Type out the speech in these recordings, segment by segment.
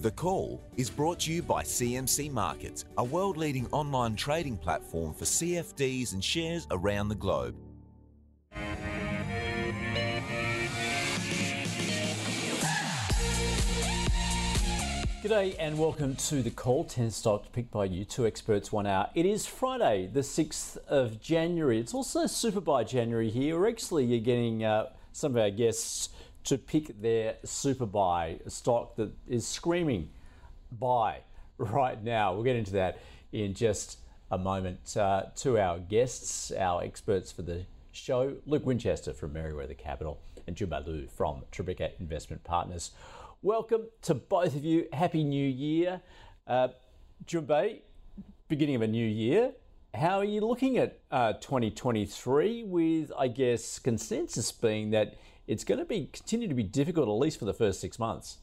The Call is brought to you by CMC Markets, a world leading online trading platform for CFDs and shares around the globe. G'day and welcome to the call 10 stocks picked by you, two experts, one hour. It is Friday, the 6th of January. It's also Super Buy January here. Actually, you're getting uh, some of our guests to pick their super buy, stock that is screaming buy right now. We'll get into that in just a moment. Uh, to our guests, our experts for the show, Luke Winchester from Merewether Capital and Jun Bei Liu from Tribeca Investment Partners. Welcome to both of you. Happy New Year. Uh, Jun Bei, beginning of a new year. How are you looking at uh, 2023 with, I guess, consensus being that it's going to be continue to be difficult at least for the first six months.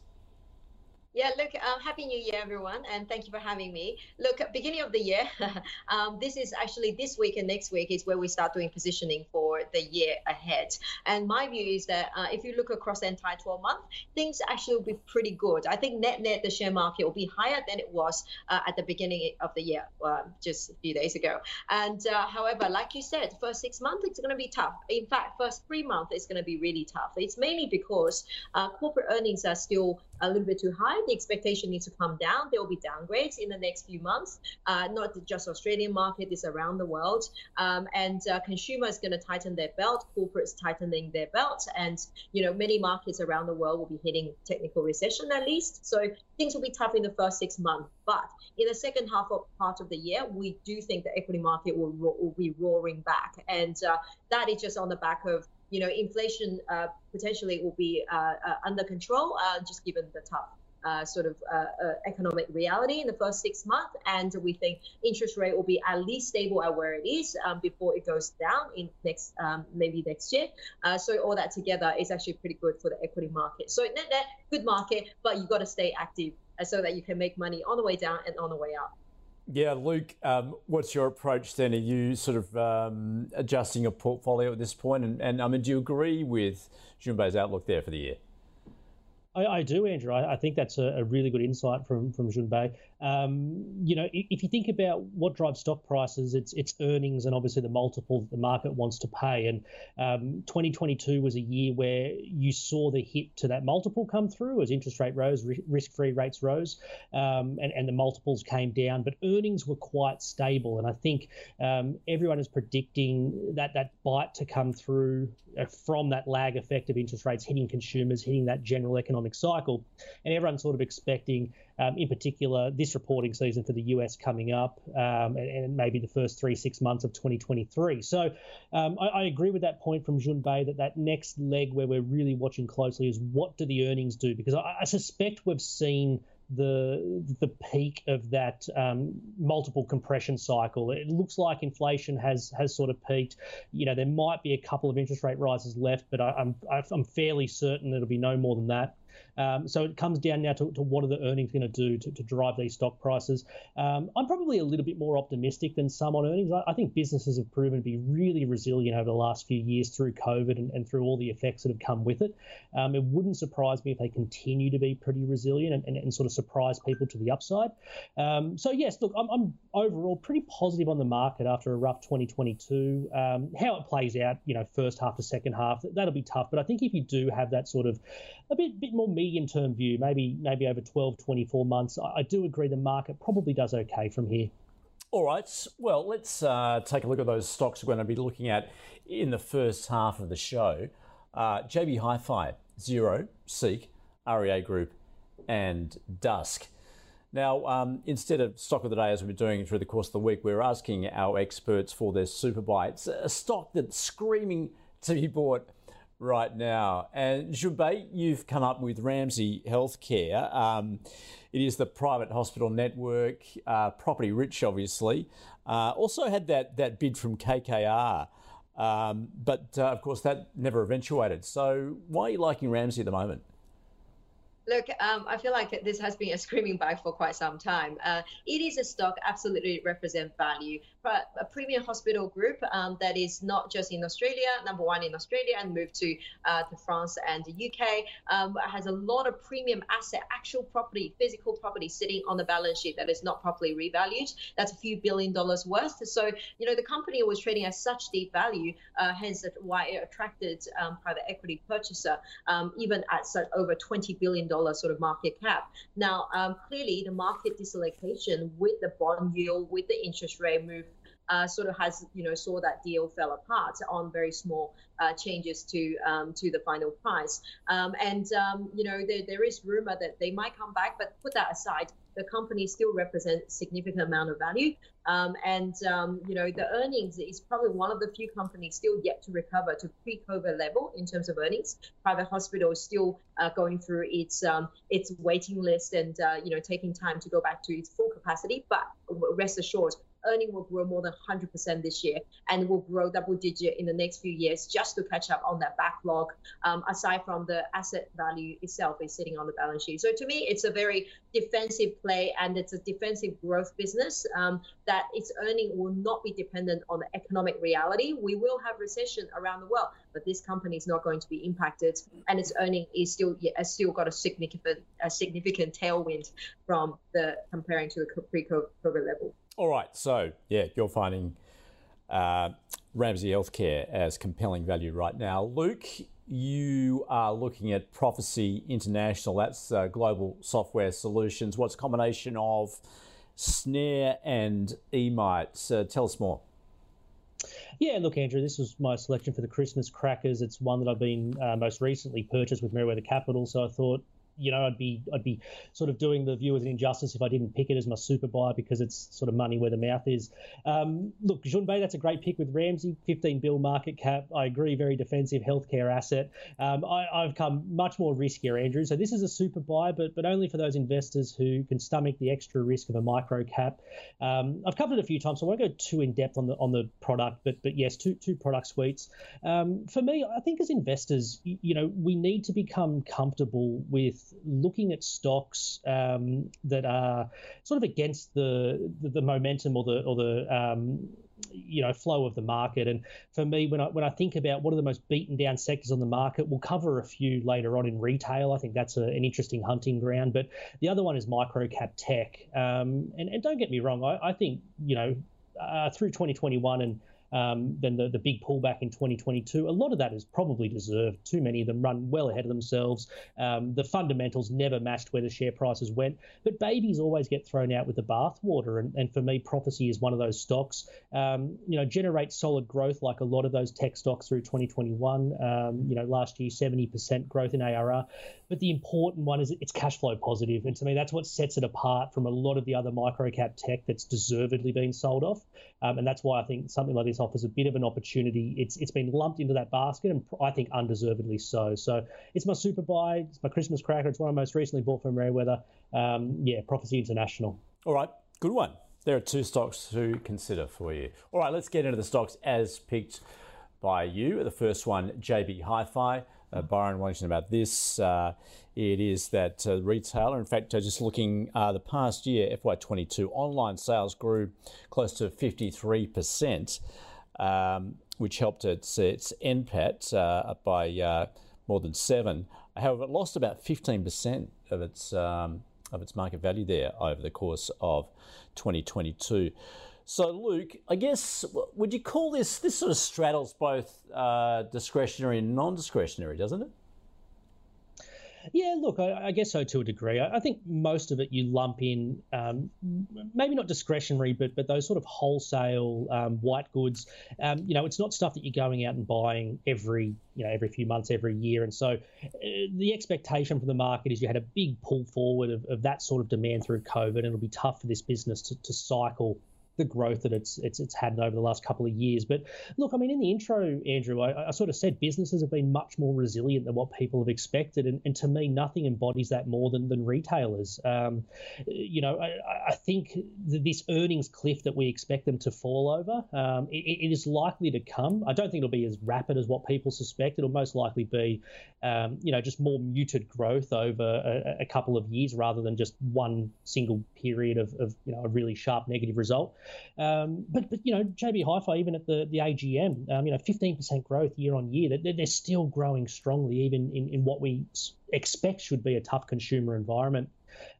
Yeah, look, um, Happy New Year, everyone, and thank you for having me. Look, beginning of the year, um, this is actually this week and next week is where we start doing positioning for the year ahead. And my view is that uh, if you look across the entire 12 month, things actually will be pretty good. I think net net, the share market will be higher than it was uh, at the beginning of the year, uh, just a few days ago. And uh, however, like you said, first six months, it's going to be tough. In fact, first three months, it's going to be really tough. It's mainly because uh, corporate earnings are still a little bit too high. The expectation needs to come down. There will be downgrades in the next few months, uh, not just Australian market, it's around the world. Um, and uh, consumer is going to tighten their belt, corporates tightening their belt, and you know many markets around the world will be hitting technical recession at least. So things will be tough in the first six months. But in the second half of part of the year, we do think the equity market will, will be roaring back, and uh, that is just on the back of you know, inflation uh, potentially will be uh, uh, under control, uh, just given the tough uh, sort of uh, economic reality in the first six months. And we think interest rate will be at least stable at where it is um, before it goes down in next um, maybe next year. so all that together is actually pretty good for the equity market. So net net, good market, but you got to stay active so that you can make money on the way down and on the way up. Yeah, Luke, um, what's your approach then? Are you sort of um, adjusting your portfolio at this point? And, and I mean, do you agree with Jun Bei's outlook there for the year? I, I do, Andrew. I, I think that's a, a, really good insight from from Jun Bei. Um, you know, if, you think about what drives stock prices, it's it's earnings and obviously the multiple that the market wants to pay. And um, 2022 was a year where you saw the hit to that multiple come through as interest rate rose, risk-free rates rose, um, and and the multiples came down, but earnings were quite stable. And I think um, everyone is predicting that that bite to come through uh, from that lag effect of interest rates hitting consumers, hitting that general economic cycle, and everyone's sort of expecting um, in particular this reporting season for the US coming up, um, and, and, maybe the first three six months of 2023. So um, I, I, agree with that point from Jun Bei that that next leg where we're really watching closely is what do the earnings do? Because I, I suspect we've seen the the peak of that um, multiple compression cycle. It looks like inflation has has sort of peaked. You know, there might be a couple of interest rate rises left, but I, I'm I'm fairly certain it'll be no more than that. Um, so it comes down now to, to what are the earnings going to do to drive these stock prices. Um, I'm probably a little bit more optimistic than some on earnings. I, I, think businesses have proven to be really resilient over the last few years through COVID and, and through all the effects that have come with it. Um, it wouldn't surprise me if they continue to be pretty resilient and, and, and sort of surprise people to the upside. Um, so yes, look, I'm, I'm, overall pretty positive on the market after a rough 2022. Um, how it plays out, you know, first half to second half, that'll be tough. But I think if you do have that sort of a bit bit more medium term view, maybe maybe over 12, 24 months, I, I do agree the market probably does okay from here. All right. Well, let's uh, take a look at those stocks we're going to be looking at in the first half of the show. Uh, JB Hi Fi, Xero, Seek, REA Group, and Dusk. Now, um, instead of stock of the day, as we've been doing through the course of the week, we're asking our experts for their super bites, a stock that's screaming to be bought right now. And Jun Bei, you've come up with Ramsay Healthcare. Um, it is the private hospital network, uh, property rich, obviously. Uh, also had that that bid from KKR, um, but uh, of course that never eventuated. So why are you liking Ramsay at the moment? Look, um, I feel like this has been a screaming buy for quite some time. Uh, it is a stock absolutely represent value, a premium hospital group um, that is not just in Australia, number one in Australia, and moved to uh, to France and the UK, um, has a lot of premium asset, actual property, physical property sitting on the balance sheet that is not properly revalued. That's a few billion dollars worth. So you know the company was trading at such deep value, uh, hence why it attracted um, private equity purchaser, um, even at such over twenty billion dollars sort of market cap. Now, um, clearly, the market dislocation with the bond yield, with the interest rate move, uh, sort of has you know saw that deal fell apart on very small uh, changes to um, to the final price. Um, and um, you know there, there is rumor that they might come back, but put that aside, the company still represents significant amount of value. Um, and um, you know the earnings is probably one of the few companies still yet to recover to pre-COVID level in terms of earnings. Private hospital is still uh, going through its um, its waiting list and uh, you know taking time to go back to its full capacity. But rest assured, earning will grow more than 100% this year and will grow double digit in the next few years just to catch up on that backlog. Um, aside from the asset value itself is sitting on the balance sheet. So to me, it's a very defensive play and it's a defensive growth business um, that its earning will not be dependent on the economic reality. We will have recession around the world, but this company is not going to be impacted and its earning is still has still got a significant a significant tailwind from the comparing to the pre-COVID level. All right, so yeah, you're finding uh, Ramsay Healthcare as compelling value right now. Luke, you are looking at Prophecy International. That's uh, global software solutions. What's a combination of Snare and Emite? Uh, tell us more. Yeah, look, Andrew, this was my selection for the Christmas crackers. It's one that I've been uh, most recently purchased with Merewether Capital, so I thought you know, I'd be I'd be sort of doing the viewers an injustice if I didn't pick it as my super buy because it's sort of money where the mouth is. Um, look, Jun Bei, that's a great pick with Ramsay, 15 bill market cap. I agree, very defensive healthcare asset. Um, I, have come much more riskier, Andrew. So this is a super buy, but but only for those investors who can stomach the extra risk of a micro cap. Um, I've covered it a few times, so I won't go too in depth on the on the product, but but yes, two two product suites. Um, for me, I think as investors, you know, we need to become comfortable with looking at stocks um, that are sort of against the, the, the momentum or the or the um, you know flow of the market. And for me, when I when I think about what are the most beaten down sectors on the market, we'll cover a few later on in retail. I think that's a, an interesting hunting ground. But the other one is micro cap tech. Um, and and don't get me wrong, I, I think you know uh, through 2021 and um, then the, the big pullback in 2022. A lot of that is probably deserved. Too many of them run well ahead of themselves. Um, the fundamentals never matched where the share prices went. But babies always get thrown out with the bathwater. And, and for me, Prophecy is one of those stocks. Um, you know, generate solid growth like a lot of those tech stocks through 2021. Um, you know, last year, 70% growth in ARR. But the important one is it's cash flow positive. And to me, that's what sets it apart from a lot of the other microcap tech that's deservedly been sold off. Um, and that's why I think something like this offers a bit of an opportunity. It's it's been lumped into that basket, and I think undeservedly so. So it's my super buy. It's my Christmas cracker. It's one I most recently bought from Merewether. Um, yeah, Prophecy International. All right, good one. There are two stocks to consider for you. All right, let's get into the stocks as picked by you. The first one, JB Hi-Fi. Uh, Byron Wellington about this. Uh, it is that uh, retailer, in fact, uh, just looking uh, the past year, FY22, online sales grew close to 53%, um, which helped its, its NPAT uh, by more than seven. However, it lost about 15% of its um, of its market value there over the course of 2022. So, Luke, I guess would you call this this sort of straddles both uh, discretionary and non-discretionary, doesn't it? Yeah, look, I, I, guess so to a degree. I, I, think most of it you lump in, um, maybe not discretionary, but but those sort of wholesale um, white goods. Um, you know, it's not stuff that you're going out and buying every you know every few months, every year, and so uh, the expectation from the market is you had a big pull forward of, of that sort of demand through COVID, and it'll be tough for this business to, to cycle the growth that it's it's it's had over the last couple of years. But look, I mean, in the intro, Andrew, I, I sort of said businesses have been much more resilient than what people have expected, and, and to me, nothing embodies that more than than retailers. Um, you know, I, I think this earnings cliff that we expect them to fall over, um, it, it is likely to come. I don't think it'll be as rapid as what people suspect. It'll most likely be, um, you know, just more muted growth over a, a couple of years rather than just one single period of, of you know a really sharp negative result. Um, but but you know JB Hi-Fi even at the the AGM, um, you know 15% growth year on year. They're, they're still growing strongly even in, in what we expect should be a tough consumer environment.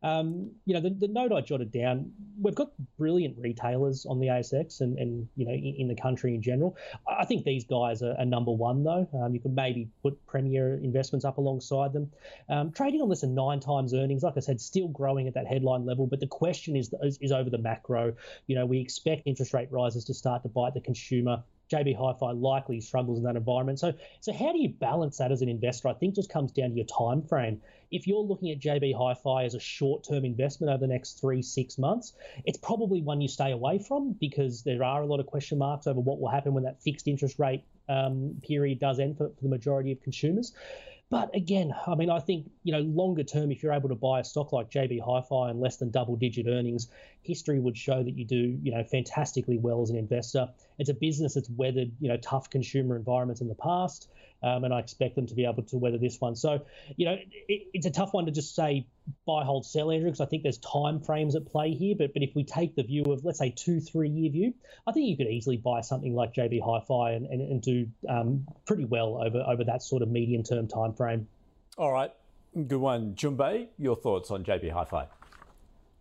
Um, you know, the, the, note I jotted down, we've got brilliant retailers on the ASX and, and you know, in, in the country in general. I think these guys are, are number one, though. Um, you could maybe put Premier Investments up alongside them. Um, trading on less than nine times earnings, like I said, still growing at that headline level. But the question is, is, is over the macro. You know, we expect interest rate rises to start to bite the consumer. JB Hi-Fi likely struggles in that environment. So, so how do you balance that as an investor? I think just comes down to your time frame. If you're looking at JB Hi-Fi as a short-term investment over the next three, six months, it's probably one you stay away from because there are a lot of question marks over what will happen when that fixed interest rate um, period does end for, for the majority of consumers. But again, I mean, I think you know longer term, if you're able to buy a stock like JB Hi-Fi and less than double-digit earnings, history would show that you do you know fantastically well as an investor. It's a business that's weathered you know tough consumer environments in the past um, and I expect them to be able to weather this one. So, you know, it, it's a tough one to just say buy, hold, sell, Andrew, because I think there's time frames at play here. But but if we take the view of let's say two, three year view, I think you could easily buy something like JB Hi-Fi and, and, and do um, pretty well over over that sort of medium term time frame. All right, good one, Jun Bei. Your thoughts on JB Hi-Fi?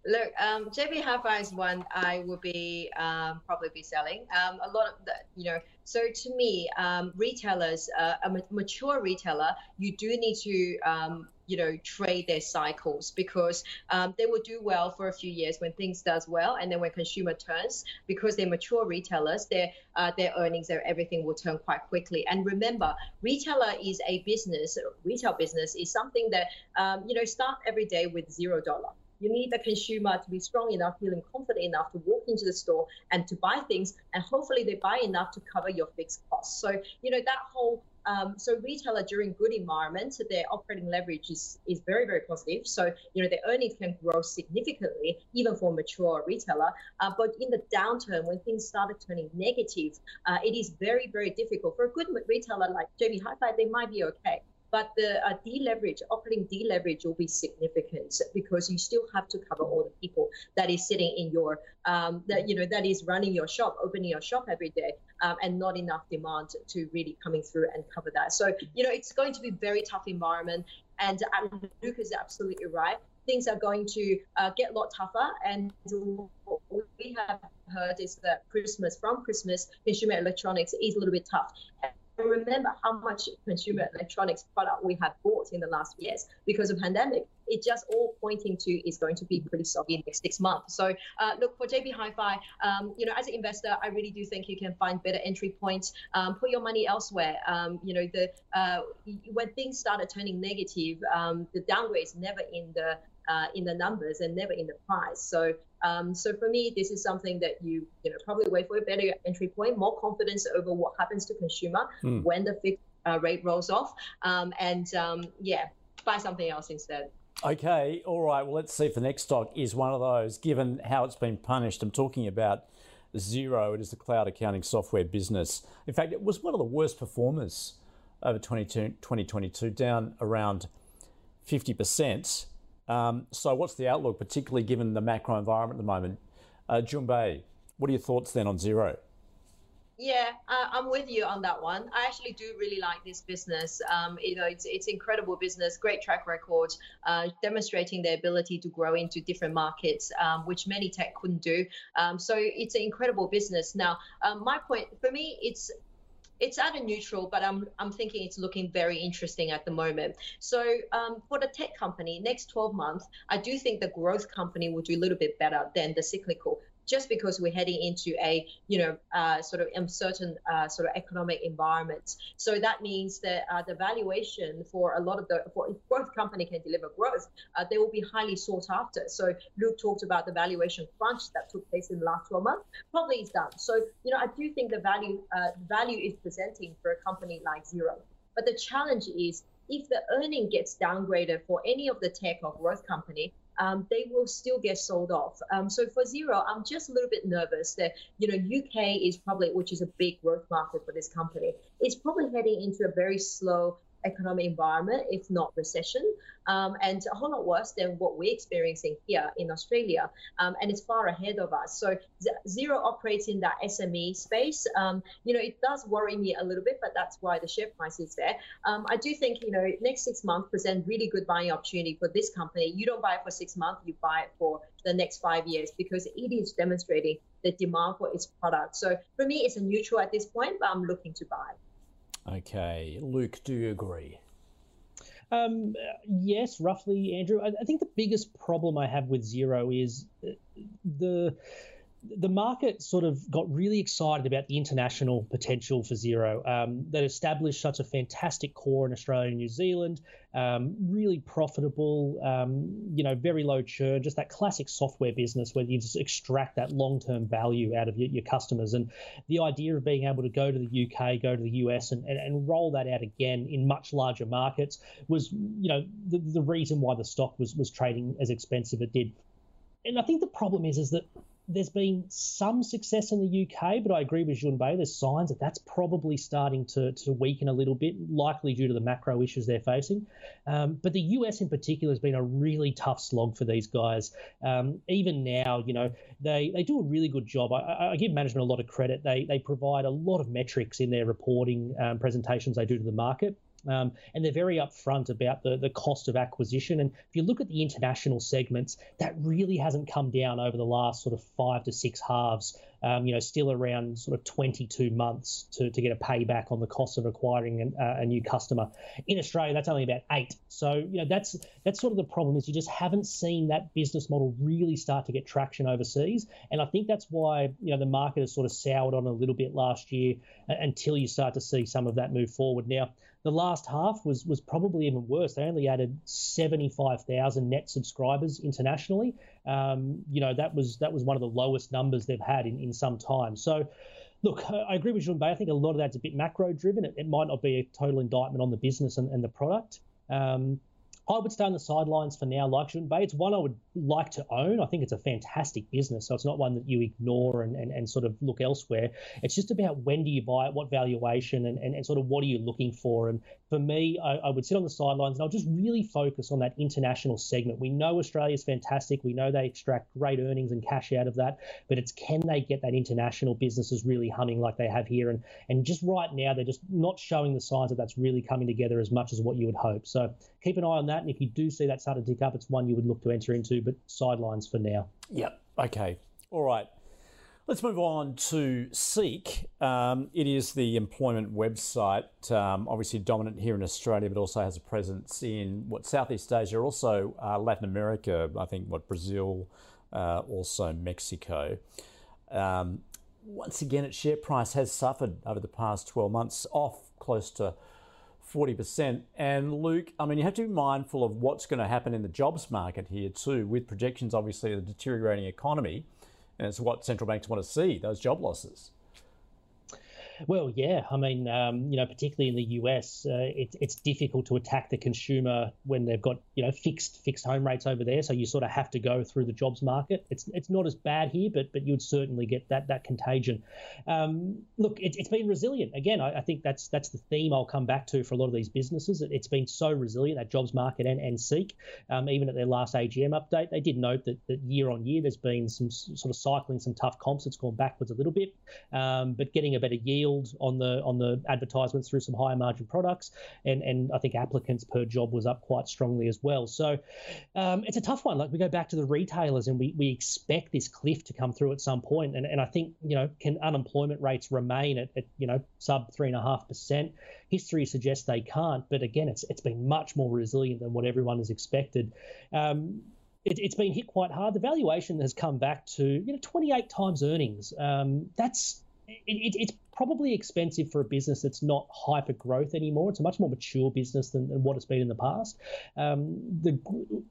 Look, um, JB Hi-Fi is one I will be um, probably be selling. Um, a lot of the, you know, so to me, um, retailers, uh, a mature retailer, you do need to, um, you know, trade their cycles because um, they will do well for a few years when things does well, and then when consumer turns, because they're mature retailers, their uh, their earnings, their everything will turn quite quickly. And remember, retailer is a business. Retail business is something that you know start every day with zero dollar you need the consumer to be strong enough, feeling confident enough to walk into the store and to buy things, and hopefully they buy enough to cover your fixed costs. So you know that whole um, so retailer during good environment, their operating leverage is, is very, very positive. So, you know, their earnings can grow significantly, even for a mature retailer. Uh, but in the downturn, when things started turning negative, uh, it is very, very difficult. For a good retailer like JB Hi-Fi, they might be okay but the uh, deleverage, operating deleverage will be significant because you still have to cover all the people that is sitting in your, um, that you know, that is running your shop, opening your shop every day, um, and not enough demand to really coming through and cover that. So you know, it's going to be very tough environment. And uh, Luke is absolutely right. Things are going to uh, get a lot tougher, and what we have heard is that Christmas, from Christmas, consumer electronics is a little bit tough remember how much consumer electronics product we have bought in the last years because of pandemic. It just all pointing to is going to be pretty soggy in the next six months. So uh, look for JB Hi-Fi. Um, you know, as an investor, I really do think you can find better entry points. Um, put your money elsewhere. Um, you know, the uh, when things started turning negative, um, the downgrade is never in the uh, in the numbers and never in the price. So um, so for me, this is something that you you know probably wait for a better entry point, more confidence over what happens to consumer mm. when the fixed uh, rate rolls off, um, and um, yeah, buy something else instead. Okay, all right. Well, let's see if the next stock is one of those. Given how it's been punished, I'm talking about Xero. It is the cloud accounting software business. In fact, it was one of the worst performers over 2022, down around 50%. Um, so, what's the outlook, particularly given the macro environment at the moment? Uh, Jun Bei, what are your thoughts then on Xero? Yeah, uh, I'm with you on that one. I actually do really like this business. Um, you know, it's it's incredible business, great track record, uh, demonstrating their ability to grow into different markets, um, which many tech couldn't do. Um, so it's an incredible business. Now, um, my point for me, it's it's at a neutral, but I'm I'm thinking it's looking very interesting at the moment. So um, for the tech company, next 12 months, I do think the growth company will do a little bit better than the cyclical just because we're heading into a you know uh, sort of uncertain uh, sort of economic environment. So that means that uh, the valuation for a lot of the for if growth company can deliver growth, uh, they will be highly sought after. So Luke talked about the valuation crunch that took place in the last 12 months. Probably is done. So you know I do think the value uh, value is presenting for a company like Xero. But the challenge is if the earning gets downgraded for any of the tech or growth company, um, they will still get sold off. Um, so for Xero, I'm just a little bit nervous that you know UK is probably, which is a big growth market for this company, is probably heading into a very slow economic environment, if not recession, um, and a whole lot worse than what we're experiencing here in Australia. Um, and it's far ahead of us. So Xero operates in that SME space. Um, you know, it does worry me a little bit, but that's why the share price is there. Um, I do think, you know, next six months present really good buying opportunity for this company. You don't buy it for six months, you buy it for the next five years because it is demonstrating the demand for its product. So for me, it's a neutral at this point, but I'm looking to buy. Okay, Luke, do you agree? Um, yes, roughly, Andrew. I, I, think the biggest problem I have with Xero is uh, the the market sort of got really excited about the international potential for Xero. Um, that established such a fantastic core in Australia and New Zealand, um, really profitable, um, you know, very low churn, just that classic software business where you just extract that long term value out of your, your, customers. And the idea of being able to go to the UK, go to the US, and, and, and roll that out again in much larger markets was, you know, the, the reason why the stock was was trading as expensive it did. And I think the problem is, is that there's been some success in the UK, but I agree with Jun Bei. There's signs that that's probably starting to, to weaken a little bit, likely due to the macro issues they're facing. Um, but the US in particular has been a really tough slog for these guys. Um, even now, you know, they, they do a really good job. I, I, give management a lot of credit. They, they provide a lot of metrics in their reporting um, presentations they do to the market. Um, and they're very upfront about the, the cost of acquisition. And if you look at the international segments, that really hasn't come down over the last sort of five to six halves. Um, you know, still around sort of 22 months to, to get a payback on the cost of acquiring an, uh, a new customer. In Australia, that's only about eight. So, you know, that's that's sort of the problem is you just haven't seen that business model really start to get traction overseas. And I think that's why, you know, the market has sort of soured on a little bit last year uh, until you start to see some of that move forward. Now, the last half was was probably even worse. They only added 75,000 net subscribers internationally. Um, you know that was that was one of the lowest numbers they've had in, in some time. So, look, I agree with Jun Bei. I think a lot of that's a bit macro driven. It, it, might not be a total indictment on the business and, and the product. Um, I would stay on the sidelines for now, like Jun Bei. It's one I would like to own. I think it's a fantastic business. So it's not one that you ignore and, and, and sort of look elsewhere. It's just about when do you buy it, what valuation, and, and, and sort of what are you looking for. And for me, I, I, would sit on the sidelines and I'll just really focus on that international segment. We know Australia's fantastic. We know they extract great earnings and cash out of that, but it's can they get that international businesses really humming like they have here? And and just right now, they're just not showing the signs that that's really coming together as much as what you would hope. So keep an eye on that. And if you do see that start to tick up, it's one you would look to enter into, but sidelines for now. Yep. Okay. All right. Let's move on to Seek. Um, it is the employment website, um, obviously dominant here in Australia, but also has a presence in what Southeast Asia, also uh, Latin America. I think what Brazil, uh, also Mexico. Um, once again, its share price has suffered over the past 12 months, off close to 40%. And Luke, I mean, you have to be mindful of what's going to happen in the jobs market here too, with projections obviously of the deteriorating economy. And it's what central banks want to see those job losses. Well, yeah. I mean, um, you know, particularly in the US, uh, it, it's difficult to attack the consumer when they've got you know fixed fixed home rates over there. So you sort of have to go through the jobs market. It's it's not as bad here, but but you'd certainly get that that contagion. Um, look, it, has been resilient. Again, I, I, think that's that's the theme I'll come back to for a lot of these businesses. It, has been so resilient that jobs market and and Seek. Um, even at their last AGM update, they did note that, that year on year there's been some sort of cycling some tough comps. It's gone backwards a little bit, um, but getting a better yield yield on the on the advertisements through some higher margin products, and and I think applicants per job was up quite strongly as well. So um, it's a tough one. Like we go back to the retailers, and we we expect this cliff to come through at some point, and and I think you know can unemployment rates remain at, at you know sub three and a half percent? History suggests they can't, but again, it's it's been much more resilient than what everyone has expected. Um, it, has been hit quite hard. The valuation has come back to you know 28 times earnings. Um, that's it, it, it's probably expensive for a business that's not hyper growth anymore. It's a much more mature business than, than what it's been in the past. Um, the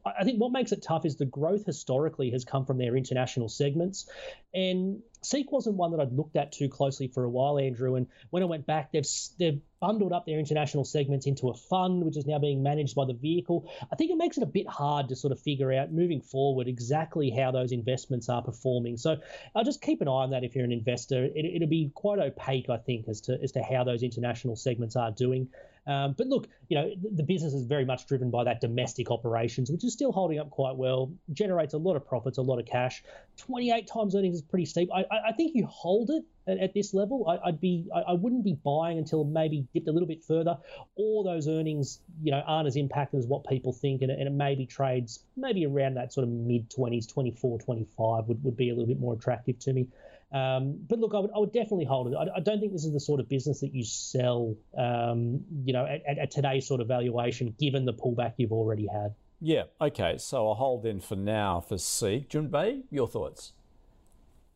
I think what makes it tough is the growth historically has come from their international segments, and Seek wasn't one that I'd looked at too closely for a while, Andrew. And when I went back, they've they've bundled up their international segments into a fund, which is now being managed by the vehicle. I think it makes it a bit hard to sort of figure out moving forward exactly how those investments are performing. So I'll just keep an eye on that if you're an investor. It, will be quite opaque, I think, as to as to how those international segments are doing. Um, but look, you know, the business is very much driven by that domestic operations, which is still holding up quite well, generates a lot of profits, a lot of cash. 28 times earnings is pretty steep. I, I think you hold it at, at this level. I, would be, I, I, wouldn't be buying until maybe dipped a little bit further, or those earnings, you know, aren't as impacted as what people think, and, and it maybe trades maybe around that sort of mid 20s, 24, 25 would, would be a little bit more attractive to me. Um, but look, I would, I would definitely hold it. I, I, don't think this is the sort of business that you sell, um, you know, at, at, at, today's sort of valuation, given the pullback you've already had. Yeah. Okay. So I'll hold then for now for Seek. Junbei, your thoughts?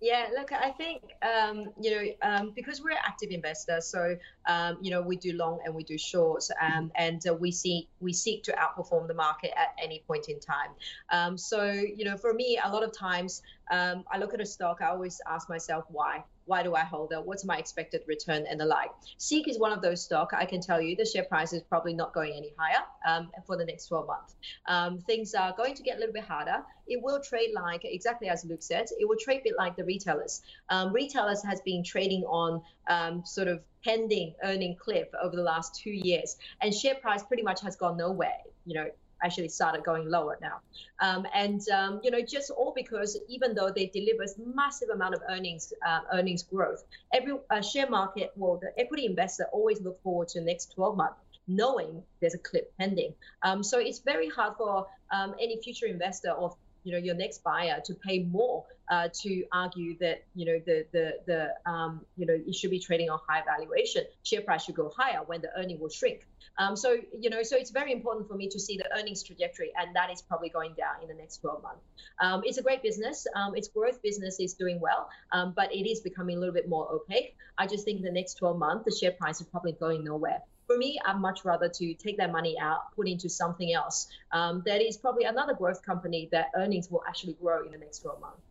Yeah, look, I think um, you know um, because we're active investors, so um, you know we do long and we do short, um, and uh, we see we seek to outperform the market at any point in time. Um, so you know, for me, a lot of times um, I look at a stock, I always ask myself why why do I hold it? What's my expected return and the like? Seek is one of those stock. I can tell you the share price is probably not going any higher um, for the next 12 months. Um, things are going to get a little bit harder. It will trade like exactly as Luke said. It will trade a bit like the retailers. Um, retailers has been trading on um, sort of pending earning cliff over the last two years, and share price pretty much has gone nowhere. You know, actually started going lower now. Um, and um, you know, just all because even though they deliver massive amount of earnings uh, earnings growth, every uh, share market, well, the equity investor always look forward to the next 12 months knowing there's a clip pending. Um, so it's very hard for um, any future investor or you know your next buyer to pay more uh, to argue that you know the the the um, you know it should be trading on high valuation. Share price should go higher when the earning will shrink. Um, so you know, so it's very important for me to see the earnings trajectory, and that is probably going down in the next 12 months. Um, it's a great business. Um, its growth business is doing well, um, but it is becoming a little bit more opaque. I just think the next 12 months, the share price is probably going nowhere for me, I'd much rather to take that money out, put into something else um, that is probably another growth company that earnings will actually grow in the next 12 months.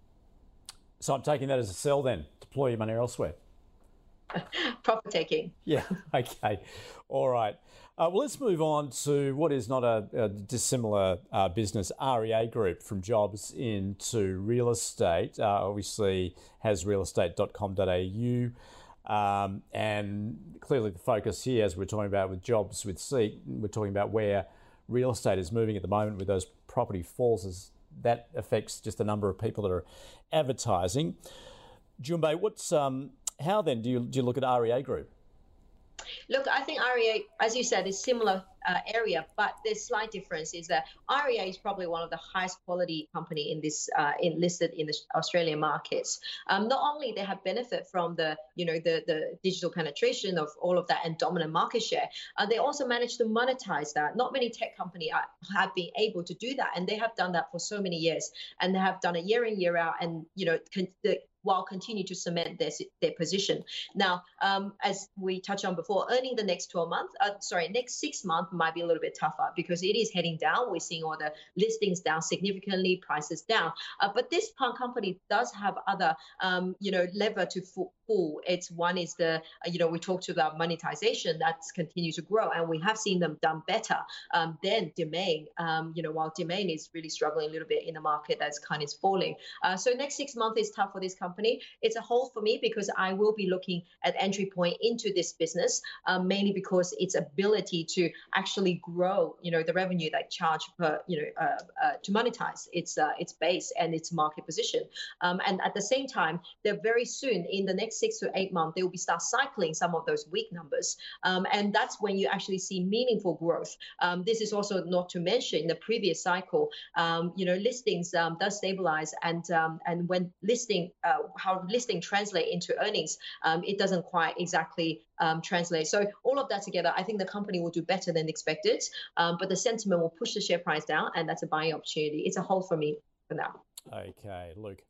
So I'm taking that as a sell then, deploy your money elsewhere. Profit taking. Yeah, okay. All right. Uh, well, let's move on to what is not a, a dissimilar uh, business, REA Group, from jobs into real estate. Uh, obviously, has realestate.com.au. Um, and clearly, the focus here, as we're talking about with jobs with Seek, we're talking about where real estate is moving at the moment with those property falls, as that affects just the number of people that are advertising. Jun Bei, what's um, how then do you do you look at REA Group? Look, I think REA, as you said, is similar uh, area, but the slight difference is that REA is probably one of the highest quality company in this uh, in listed in the Australian markets. Um, not only they have benefit from the you know the the digital penetration of all of that and dominant market share, uh, they also managed to monetize that. Not many tech company are, have been able to do that, and they have done that for so many years, and they have done it year in year out, and you know con- the while continue to cement their, their position. Now, um, as we touched on before, earning the next 12 months, uh, sorry, next six months might be a little bit tougher because it is heading down. We're seeing all the listings down significantly, prices down. Uh, but this company does have other, um, you know, lever to pull. It's one is the, uh, you know, we talked about monetization that's continued to grow, and we have seen them done better um, than Domain. Um, you know, while Domain is really struggling a little bit in the market that's kind of falling. Uh, so next six months is tough for this company company. It's a hold for me because I will be looking at entry point into this business, um, mainly because its ability to actually grow, you know, the revenue that charge per, you know, uh, uh, to monetize its uh, its base and its market position. Um, and at the same time, they're very soon in the next six to eight months, they will be start cycling some of those weak numbers, um, and that's when you actually see meaningful growth. Um, this is also not to mention in the previous cycle, um, you know, listings um, does stabilize, and and when listing uh, how listing translate into earnings, um, it doesn't quite exactly um, translate. So all of that together, I think the company will do better than expected, um, but the sentiment will push the share price down, and that's a buying opportunity. It's a hold for me for now. Okay, Luke.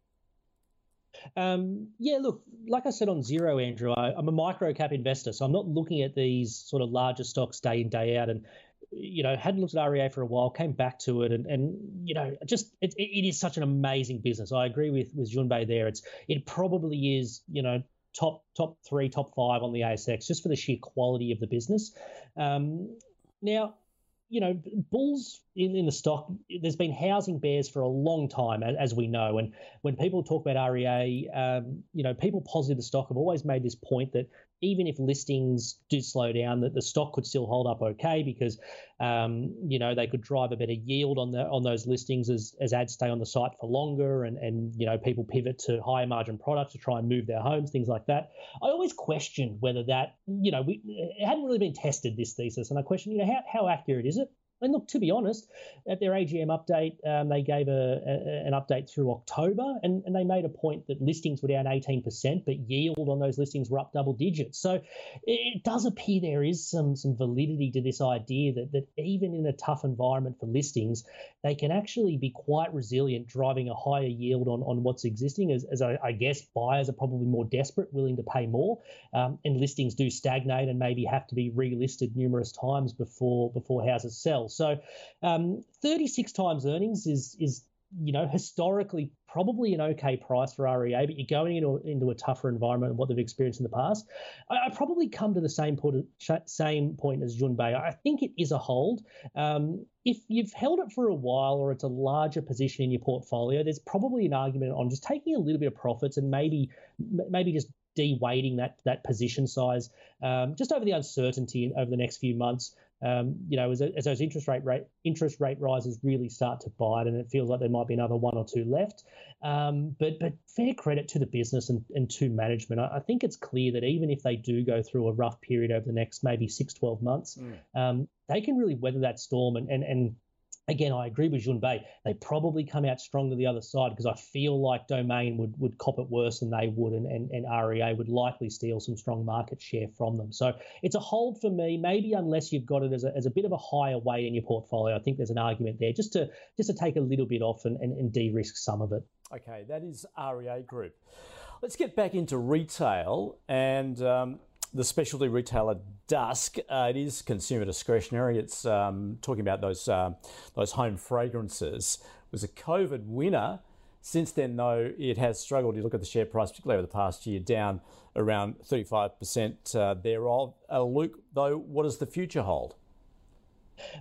Um, yeah, look, like I said on Xero, Andrew, I, am a micro cap investor, so I'm not looking at these sort of larger stocks day in day out. And you know, hadn't looked at REA for a while, came back to it, and and you know, just it, it is such an amazing business. I agree with with Jun Bei there. It's it probably is, you know, top top three, top five on the ASX just for the sheer quality of the business. Um, now, you know, bulls in, in the stock, there's been housing bears for a long time, as we know. And when people talk about REA, um, you know, people positive the stock have always made this point that even if listings do slow down, that the stock could still hold up okay because, um, you know, they could drive a better yield on the on those listings as, as ads stay on the site for longer and and you know people pivot to higher margin products to try and move their homes, things like that. I always questioned whether that, you know, we, it hadn't really been tested this thesis, and I questioned, you know, how how accurate is it? And look, to be honest, at their AGM update, um, they gave a, a, an update through October, and, and they made a point that listings were down 18%, but yield on those listings were up double digits. So it does appear there is some some validity to this idea that that even in a tough environment for listings, they can actually be quite resilient, driving a higher yield on, on what's existing. As, as I, I guess buyers are probably more desperate, willing to pay more, um, and listings do stagnate and maybe have to be relisted numerous times before before houses sell. So, um, 36 times earnings is is you know historically probably an okay price for REA, but you're going into into a tougher environment and what they've experienced in the past. I, I probably come to the same point same point as Jun Bei. I think it is a hold. Um, if you've held it for a while or it's a larger position in your portfolio, there's probably an argument on just taking a little bit of profits and maybe maybe just de-weighting that that position size um, just over the uncertainty over the next few months um, you know, as, as, those interest rate rate interest rate rises really start to bite, and it feels like there might be another one or two left. Um, but but fair credit to the business and, and to management. I, I, think it's clear that even if they do go through a rough period over the next maybe six, 12 months, mm. um, they can really weather that storm and, and, and again, I agree with Jun Bei. They probably come out stronger the other side because I feel like Domain would, would cop it worse than they would, and, and, and REA would likely steal some strong market share from them. So it's a hold for me, maybe unless you've got it as a, as a bit of a higher weight in your portfolio. I think there's an argument there just to just to take a little bit off and, and, and de-risk some of it. Okay, that is REA Group. Let's get back into retail and um, the specialty retailer Dusk. Uh, it is consumer discretionary. It's um, talking about those uh, those home fragrances. It was a COVID winner. Since then, though, it has struggled. You look at the share price, particularly over the past year, down around 35% uh, thereof. Uh, Luke, though, what does the future hold?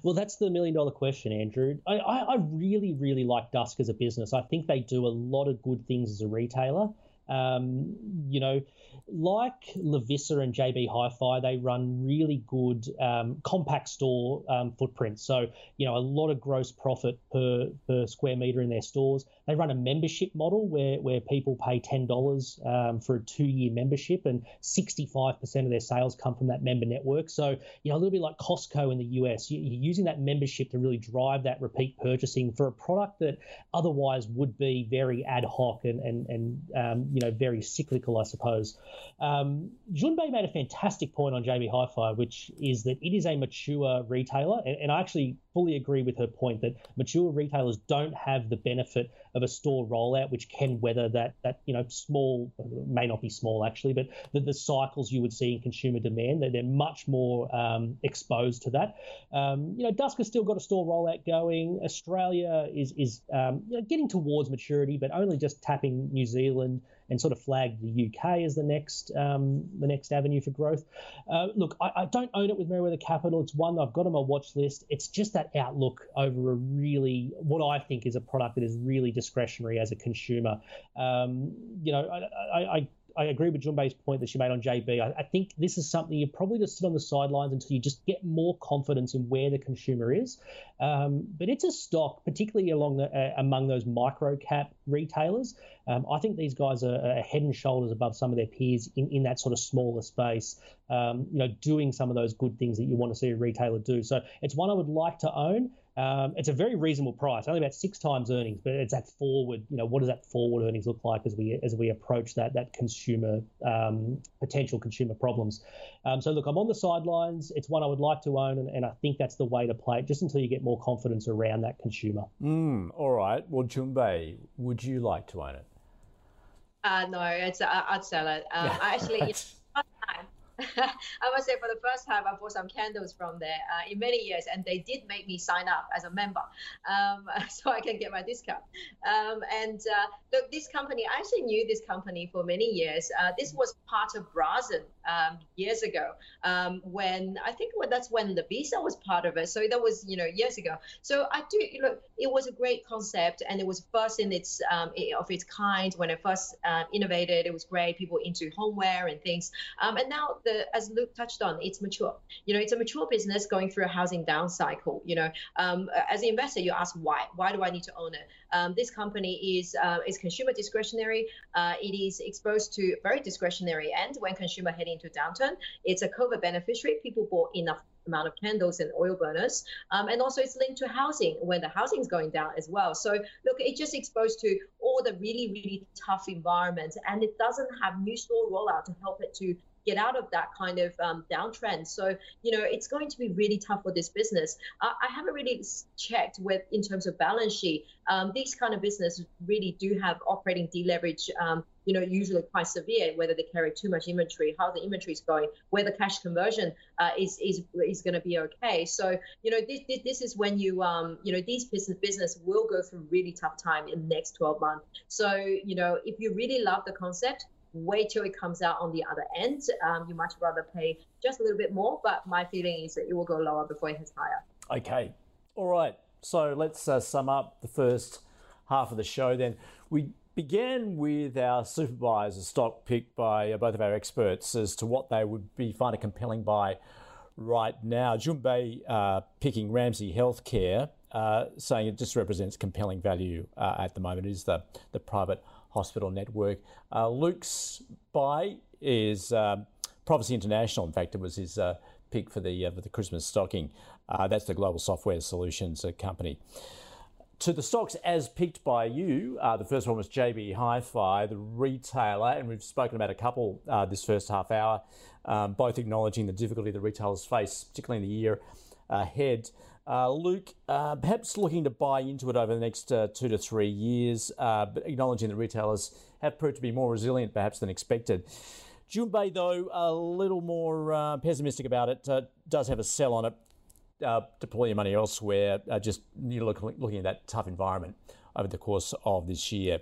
Well, that's the million dollar question, Andrew. I, I, I really, really like Dusk as a business. I think they do a lot of good things as a retailer. Um, you know, like Lovisa and JB Hi-Fi, they run really good um, compact store um, footprints. So, you know, a lot of gross profit per, per square meter in their stores. They run a membership model where, where people pay $10 um, for a two year membership, and 65% of their sales come from that member network. So, you know, a little bit like Costco in the US, you're using that membership to really drive that repeat purchasing for a product that otherwise would be very ad hoc and, and, and um, you know, very cyclical, I suppose. Um, Jun Bei made a fantastic point on JB Hi-Fi, which is that it is a mature retailer, and, and I actually fully agree with her point that mature retailers don't have the benefit of a store rollout, which can weather that that you know small may not be small actually, but the, the cycles you would see in consumer demand. They're, they're much more um, exposed to that. Um, you know, Dusk has still got a store rollout going. Australia is is um, you know, getting towards maturity, but only just tapping New Zealand and sort of flagged the UK as the next um, the next avenue for growth. Uh, look, I, I, don't own it with Merewether Capital. It's one I've got on my watch list. It's just that outlook over a really what I think is a product that is really discretionary as a consumer. Um, you know, I, I agree with Jun Bei's point that she made on JB. I, I, think this is something you probably just sit on the sidelines until you just get more confidence in where the consumer is. Um, but it's a stock, particularly along the, uh, among those micro cap retailers. Um, I think these guys are, are, head and shoulders above some of their peers in, in that sort of smaller space. Um, you know, doing some of those good things that you want to see a retailer do. So it's one I would like to own. Um, it's a very reasonable price, only about six times earnings, but it's that forward. You know, what does that forward earnings look like as we as we approach that that consumer um, potential consumer problems? Um, so look, I'm on the sidelines. It's one I would like to own, and, and, I think that's the way to play it, just until you get more confidence around that consumer. Mm, all right. Well, Jun Bei, would you like to own it? Uh, no, it's uh, I'd sell it. Um, I actually. I must say, for the first time, I bought some candles from there uh, in many years, and they did make me sign up as a member, um, so I can get my discount. Um, and uh, look, this company, I actually knew this company for many years. Uh, this was part of Brazin um, years ago, um, when I think that's when Lovisa was part of it. So that was you know years ago. So I do you know it was a great concept, and it was first in its um, of its kind when it first uh, innovated. It was great. People into homeware and things, um, and now the as Luke touched on, it's mature. You know, it's a mature business going through a housing down cycle. You know, um, as an investor, you ask why? Why do I need to own it? Um, this company is uh, is consumer discretionary. Uh, it is exposed to very discretionary end when consumer heading into downturn. It's a COVID beneficiary. People bought enough amount of candles and oil burners. Um, and also it's linked to housing when the housing is going down as well. So look, it's just exposed to all the really, really tough environments and it doesn't have new store rollout to help it to get out of that kind of um, downtrend. So, you know, it's going to be really tough for this business. I haven't really checked with in terms of balance sheet. Um, these kind of businesses really do have operating deleverage. Um, you know, usually quite severe, whether they carry too much inventory, how the inventory is going, whether cash conversion uh, is is is going to be okay. So, you know, this, this, this is when you um, you know, these business business will go through really tough time in the next 12 months. So, you know, if you really love the concept, wait till it comes out on the other end. Um, you much rather pay just a little bit more, but my feeling is that it will go lower before it hits higher. Okay. All right. So let's uh, sum up the first half of the show then. We began with our super buys, a stock picked by uh, both of our experts as to what they would be find a compelling buy right now. Jun Bei uh, picking Ramsay Healthcare, uh, saying it just represents compelling value uh, at the moment, is the, the private hospital network. Uh, Luke's buy is um, Prophecy International. In fact, it was his uh, pick for the uh, for the Christmas stocking. Uh, that's the global software solutions uh, company. To the stocks as picked by you, uh, the first one was JB Hi-Fi, the retailer, and we've spoken about a couple this first half hour, um, both acknowledging the difficulty the retailers face, particularly in the year ahead. Uh, Luke, uh, perhaps looking to buy into it over the next uh, two to three years, uh, but acknowledging that retailers have proved to be more resilient perhaps than expected. Jun Bei, though, a little more uh, pessimistic about it, uh, does have a sell on it. deploy your money elsewhere, just you look, looking at that tough environment over the course of this year.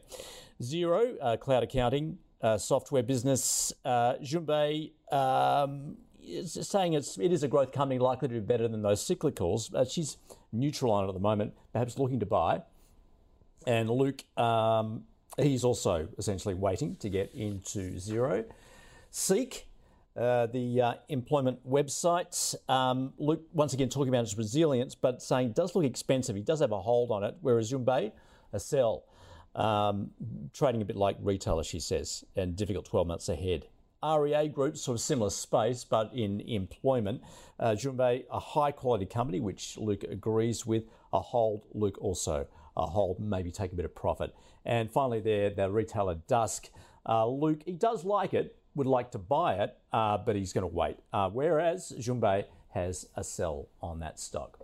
Xero, cloud accounting, software business. Jun Bei, um, saying it's it is a growth company likely to be better than those cyclicals. Uh, she's neutral on it at the moment, perhaps looking to buy. And Luke, um, he's also essentially waiting to get into Xero. Seek, uh, the uh, employment website. Um, Luke, once again, talking about its resilience, but saying does look expensive. He does have a hold on it, whereas Jun Bei, a sell. Um, trading a bit like retailer, she says, and difficult 12 months ahead. REA Group, sort of similar space, but in employment. Uh, Jun Bei, a high quality company, which Luke agrees with. A hold, Luke also a hold, maybe take a bit of profit. And finally, there, the retailer Dusk. Uh, Luke, he does like it, would like to buy it, uh, but he's going to wait. Uh, whereas Jun Bei has a sell on that stock.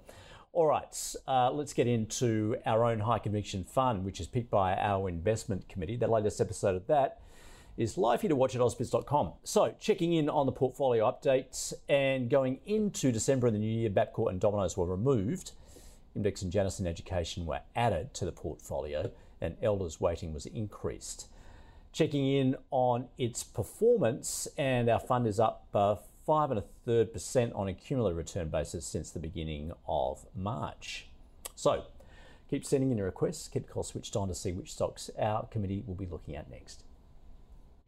All right, uh, let's get into our own high conviction fund, which is picked by our investment committee. The latest episode of that is live here to watch at ausbiz.com. So, checking in on the portfolio updates and going into December in the new year, Bapcor and Domino's were removed. Index and Janison Education were added to the portfolio, and Elders weighting was increased. Checking in on its performance, and our fund is up uh, five and a third percent on a cumulative return basis since the beginning of March. So keep sending in your requests. Keep the call switched on to see which stocks our committee will be looking at next.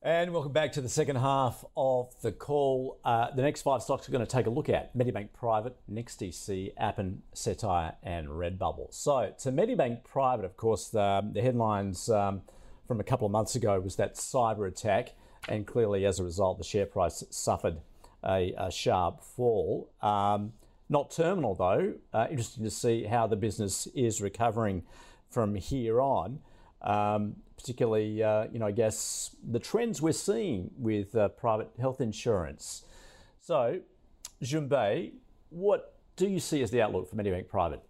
And welcome back to the second half of the call. Uh, the next five stocks we're going to take a look at Medibank Private, NextDC, Appen, Cettire, and Redbubble. So, to Medibank Private, of course, the, the headlines um, from a couple of months ago was that cyber attack, and clearly as a result, the share price suffered a, a sharp fall. Um, not terminal, though. Uh, interesting to see how the business is recovering from here on. Um, particularly, uh, you know, I guess the trends we're seeing with uh, private health insurance. So, Jun Bei, what do you see as the outlook for Medibank Private?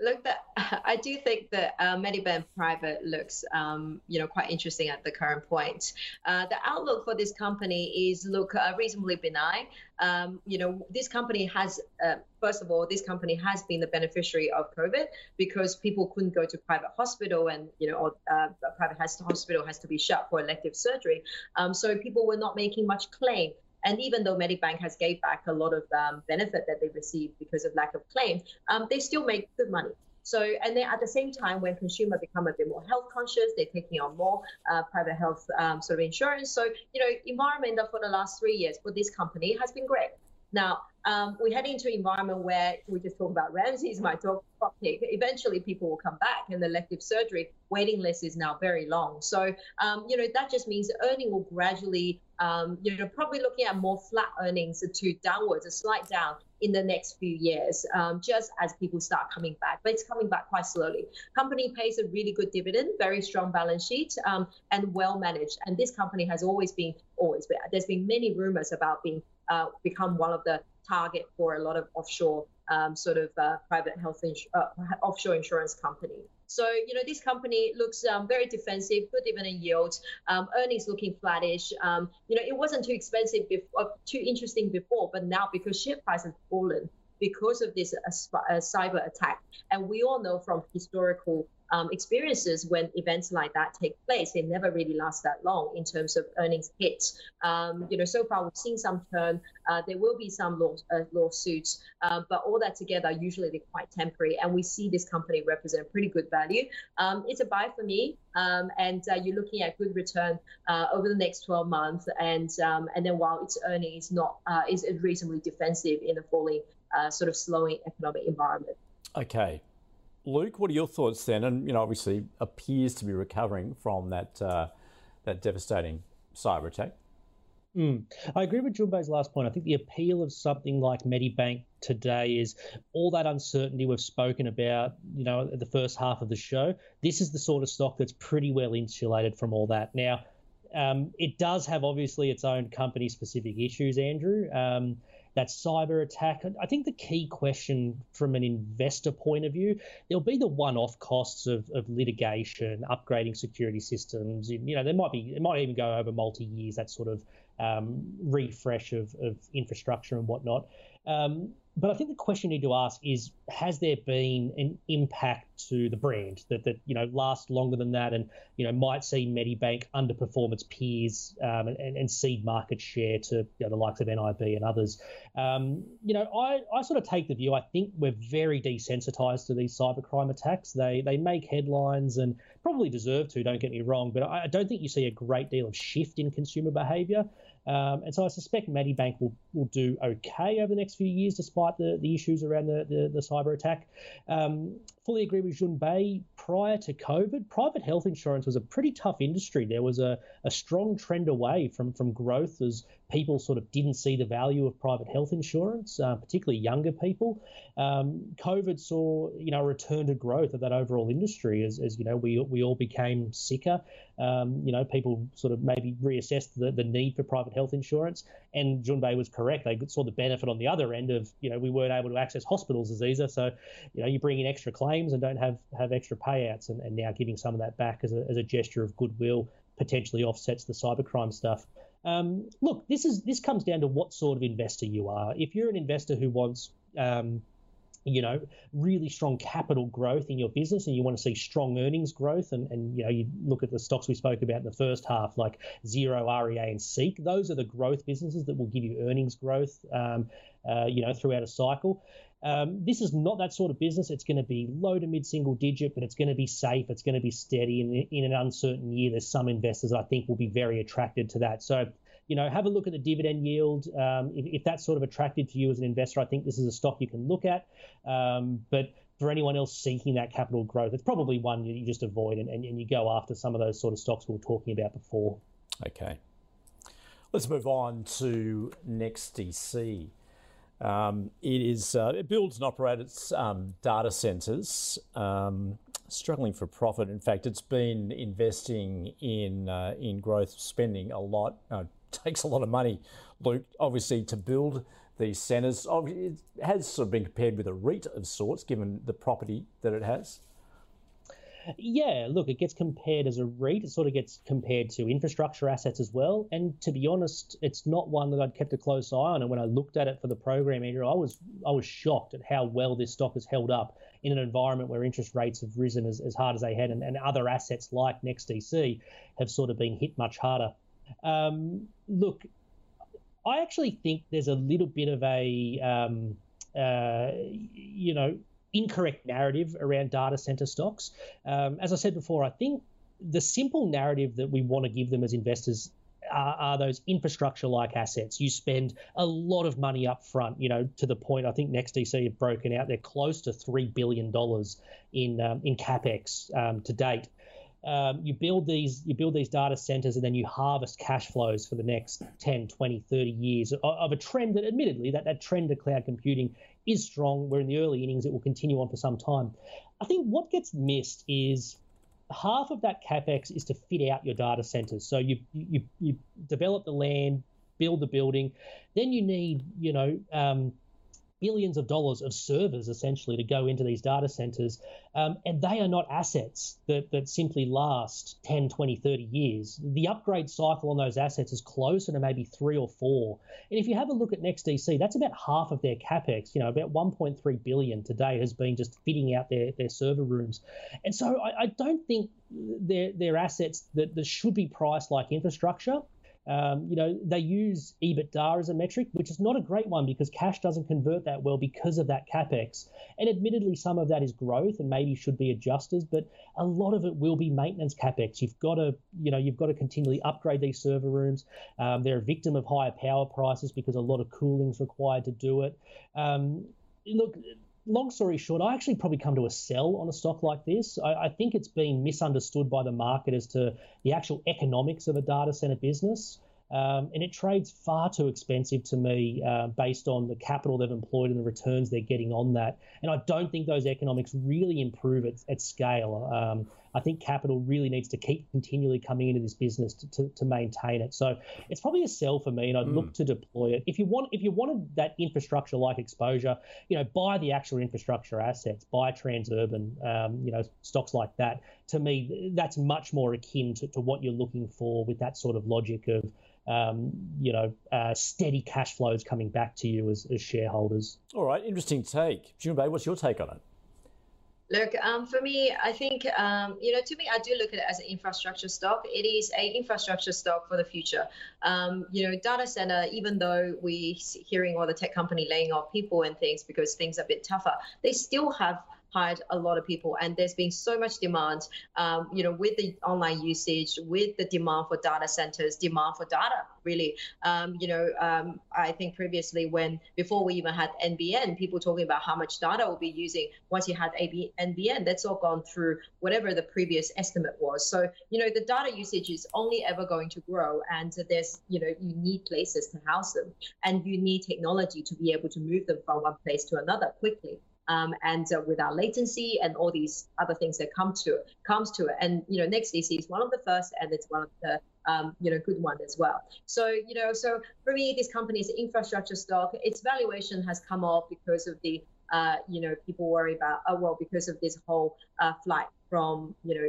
Look, that I do think that uh, Private looks, um, you know, quite interesting at the current point. Uh, the outlook for this company is look uh, reasonably benign. Um, you know, this company has, uh, first of all, this company has been the beneficiary of COVID because people couldn't go to private hospital, and you know, or uh, private hospital has to be shut for elective surgery. Um, so people were not making much claim. And even though Medibank has gave back a lot of um, benefit that they received because of lack of claim, um, they still make good money. So, and then at the same time, when consumer become a bit more health conscious, they're taking on more uh, private health um, sort of insurance. So, you know, environment for the last three years for this company has been great. Now, um, we head into an environment where we just talk about Ramsay's my dog pick. Eventually, people will come back, and the elective surgery waiting list is now very long. So, um, you know, that just means earning will gradually, um, you know, probably looking at more flat earnings to downwards, a slight down in the next few years, um, just as people start coming back. But it's coming back quite slowly. Company pays a really good dividend, very strong balance sheet, um, and well managed. And this company has always been, always been. There's been many rumors about being uh, become one of the target for a lot of offshore um, sort of uh, private health ins- uh, offshore insurance company. So, you know, this company looks um, very defensive, good dividend yield, um, earnings looking flattish. Um, you know, it wasn't too expensive, before, uh, too interesting before, but now because share price has fallen because of this uh, uh, cyber attack, and we all know from historical um, experiences when events like that take place, they never really last that long in terms of earnings hits. Um, you know, so far we've seen some turn. Uh, there will be some law, uh, lawsuits, uh, but all that together, usually they're quite temporary. And we see this company represent pretty good value. Um, it's a buy for me, um, and uh, you're looking at good return uh, over the next 12 months. And um, and then while its earnings not uh, is reasonably defensive in a falling sort of slowing economic environment. Okay, Luke, what are your thoughts then? And you know, obviously appears to be recovering from that uh, that devastating cyber attack. Mm. I agree with Jun Bei's last point. I think the appeal of something like Medibank today is all that uncertainty we've spoken about, you know, the first half of the show. This is the sort of stock that's pretty well insulated from all that. Now, um, it does have obviously its own company specific issues, Andrew. Um, that cyber attack. I think the key question from an investor point of view, there'll be the one-off costs of, of litigation, upgrading security systems. You know, there might be it might even go over multi years. That sort of um, refresh of, of infrastructure and whatnot. Um, but I think the question you need to ask is: Has there been an impact to the brand that that you know lasts longer than that, and you know might see Medibank underperform its peers um, and, and cede market share to you know, the likes of NIB and others? Um, you know, I, I sort of take the view. I think we're very desensitized to these cybercrime attacks. They they make headlines and probably deserve to. Don't get me wrong, but I don't think you see a great deal of shift in consumer behaviour. Um, and so I suspect Medibank will, will do okay over the next few years, despite the, the issues around the, the, the cyber attack. Um, fully agree with Jun Bei. Prior to COVID, private health insurance was a pretty tough industry. There was a, a strong trend away from, from growth as people sort of didn't see the value of private health insurance, uh, particularly younger people. Um, COVID saw, you know, a return to growth of that overall industry as, as you know, we, we all became sicker. um, you know, people sort of maybe reassessed the, the need for private health insurance. And Jun Bei was correct. They saw the benefit on the other end of, you know, we weren't able to access hospitals as easy. So, you know, you bring in extra claims and don't have, have extra payouts. And, and now giving some of that back as a, as a gesture of goodwill potentially offsets the cybercrime stuff. Um, look, this is this comes down to what sort of investor you are. If you're an investor who wants um, you know, really strong capital growth in your business and you want to see strong earnings growth and, and you know, you look at the stocks we spoke about in the first half, like Xero REA, and Seek, those are the growth businesses that will give you earnings growth, um, uh, you know, throughout a cycle. Um, this is not that sort of business. It's going to be low to mid single digit, but it's going to be safe. It's going to be steady. And in an uncertain year, there's some investors I think will be very attracted to that. So you know, have a look at the dividend yield. Um, if, if, that's sort of attractive to you as an investor, I think this is a stock you can look at. Um, but for anyone else seeking that capital growth, it's probably one you just avoid and, and, and you go after some of those sort of stocks we were talking about before. Okay. Let's move on to NextDC. Um, it is uh, it builds and operates um, data centers, um, struggling for profit. In fact, it's been investing in uh, in growth spending a lot. Uh, takes a lot of money, Luke, obviously, to build these centres. It has sort of been compared with a REIT of sorts, given the property that it has. Yeah, look, it gets compared as a REIT. It sort of gets compared to infrastructure assets as well. And to be honest, it's not one that I'd kept a close eye on. And when I looked at it for the program, Andrew, I was I was shocked at how well this stock has held up in an environment where interest rates have risen as, as hard as they had, and, and other assets like NextDC have sort of been hit much harder. Um, look, I actually think there's a little bit of a, um, uh, you know, incorrect narrative around data center stocks. Um, as I said before, I think the simple narrative that we want to give them as investors are, are, those infrastructure like assets. You spend a lot of money up front, you know, to the point I think NextDC have broken out. They're close to $3 billion in, um, in capex um, to date um, you build these you build these data centers and then you harvest cash flows for the next 10 20 30 years of, of a trend that admittedly that, that trend of cloud computing is strong we're in the early innings it will continue on for some time. I think what gets missed is half of that capex is to fit out your data centers. So you you, you develop the land build the building then you need you know um, billions of dollars of servers essentially to go into these data centers. Um, and they are not assets that, that simply last 10, 20, 30 years. The upgrade cycle on those assets is closer to maybe three or four. And if you have a look at NextDC, that's about half of their capex. You know, about 1.3 billion today has been just fitting out their, their server rooms. And so I, I don't think they're, they're assets that, that should be priced like infrastructure. Um, you know, they use EBITDA as a metric, which is not a great one because cash doesn't convert that well because of that capex. And admittedly, some of that is growth and maybe should be adjusted, but a lot of it will be maintenance capex. You've got to, you know, you've got to continually upgrade these server rooms. Um, they're a victim of higher power prices because a lot of cooling is required to do it. Um, look, long story short, I actually probably come to a sell on a stock like this. I, I, think it's been misunderstood by the market as to the actual economics of a data center business. Um, and it trades far too expensive to me uh, based on the capital they've employed and the returns they're getting on that. And I don't think those economics really improve at, at scale. Um, I think capital really needs to keep continually coming into this business to, to, to maintain it. So it's probably a sell for me, and I'd mm. look to deploy it. If you want, if you wanted that infrastructure like exposure, you know, buy the actual infrastructure assets, buy Transurban, um, you know, stocks like that. To me, that's much more akin to, to what you're looking for with that sort of logic of um, you know, uh, steady cash flows coming back to you as, as shareholders. All right, interesting take. Jun Bei, what's your take on it? Look, um, for me, I think um, you know, to me, I do look at it as an infrastructure stock. It is a infrastructure stock for the future. Um, you know, data center. Even though we're hearing all the tech company laying off people and things because things are a bit tougher, they still have hired a lot of people, and there's been so much demand. Um, you know, with the online usage, with the demand for data centers, demand for data, really. Um, you know, um, I think previously when before we even had NBN, people talking about how much data we'll be using once you had AB, NBN. That's all gone through whatever the previous estimate was. So you know, the data usage is only ever going to grow, and there's you know, you need places to house them, and you need technology to be able to move them from one place to another quickly. Um, and uh, without latency and all these other things that come to comes to it. And you know, NextDC is one of the first, and it's one of the um, you know good one as well. So you know, so for me, this company is infrastructure stock. Its valuation has come off because of the uh, you know people worry about oh well because of this whole uh, flight from you know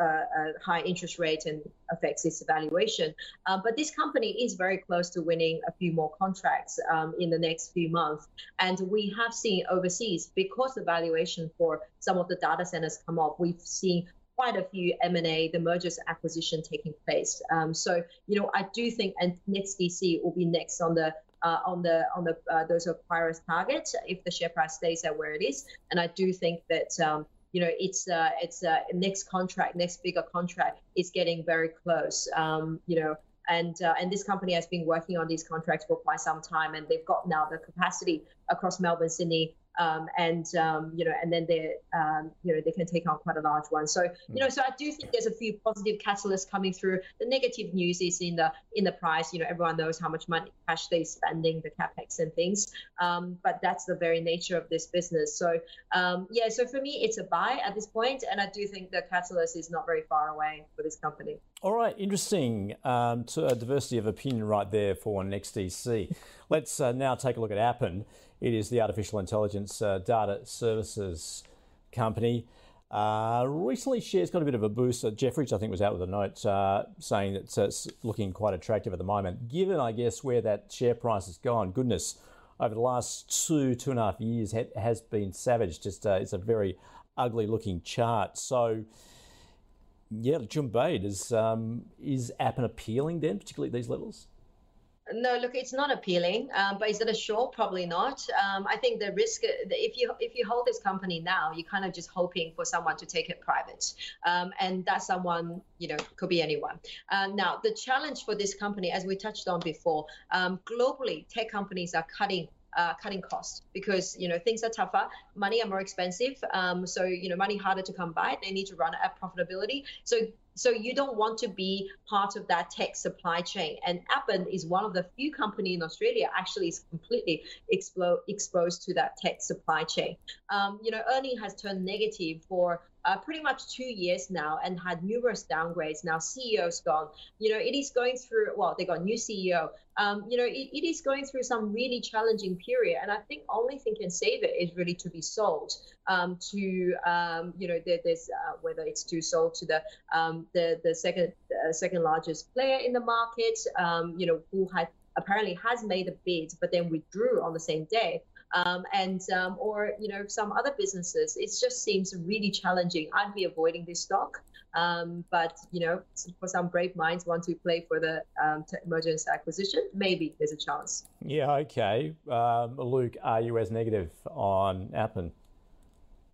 uh, a high interest rate and affects its valuation. Um, but this company is very close to winning a few more contracts um, in the next few months, and we have seen overseas because the valuation for some of the data centers come up. We've seen quite a few M&A, the mergers acquisition taking place. Um, so, you know, I do think and NextDC will be next on the uh, on the on the uh, those acquirers targets if the share price stays at where it is. And I do think that um, you know, it's uh, it's uh, next contract, next bigger contract is getting very close. Um, you know, and uh, and this company has been working on these contracts for quite some time, and they've got now the capacity across Melbourne, Sydney, um, and um, you know, and then they um, you know they can take on quite a large one. So you know, so I do think there's a few positive catalysts coming through. The negative news is in the in the price. You know, everyone knows how much money cash they're spending, the capex and things. Um, but that's the very nature of this business. So um, yeah, so for me, it's a buy at this point, and I do think the catalyst is not very far away for this company. All right, interesting. Um, to diversity of opinion right there for NextDC. Let's uh, now take a look at Appen. It is the artificial intelligence uh, data services company. Uh, recently, shares got a bit of a boost. Uh, Jefferies, I think, was out with a note uh, saying that it's looking quite attractive at the moment. Given, I guess, where that share price has gone, goodness, over the last two, two and a half years ha- has been savage. Just it's a very ugly looking chart. So, yeah, Bei, is, um, is Appen appealing then, particularly at these levels? No, look, it's not appealing. Um, but is it a short? Probably not. Um, I think the risk, if you if you hold this company now, you're kind of just hoping for someone to take it private, um, and that someone, you know, could be anyone. Um, now, the challenge for this company, as we touched on before, um, globally, tech companies are cutting uh, cutting costs because you know things are tougher, money are more expensive. Um, so you know money harder to come by. They need to run at profitability. So so you don't want to be part of that tech supply chain. And Appen is one of the few companies in Australia actually is completely expo- exposed to that tech supply chain. Um, you know, earning has turned negative for uh, pretty much two years now and had numerous downgrades. Now CEO's gone. You know, it is going through. Well, they got new CEO. Um, you know, it, it is going through some really challenging period, and I think only thing can save it is really to be sold um, to. Um, you know, there, there's uh, whether it's to sold to the um, the the second uh, second largest player in the market. Um, you know, who had apparently has made a bid, but then withdrew on the same day um, and um, or you know some other businesses. It just seems really challenging. I'd be avoiding this stock. Um, but you know, for some brave minds want to play for the um, emergence acquisition, maybe there's a chance. Yeah, okay. Um, Luke, are you as negative on Appen?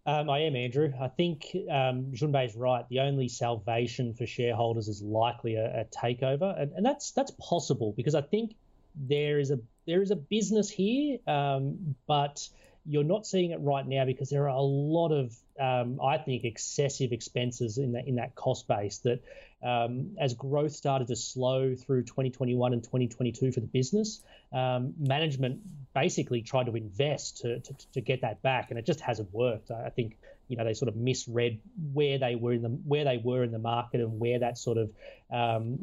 Um, I am, Andrew. I think um, Jun Bei is right. The only salvation for shareholders is likely a, a takeover, and, and, that's that's possible because I think there is a there is a business here, um, but you're not seeing it right now because there are a lot of, um, I think, excessive expenses in that in that cost base. That um, as growth started to slow through 2021 and 2022 for the business, um, management basically tried to invest to, to, to get that back, and it just hasn't worked. I think you know they sort of misread where they were in the where they were in the market and where that sort of um,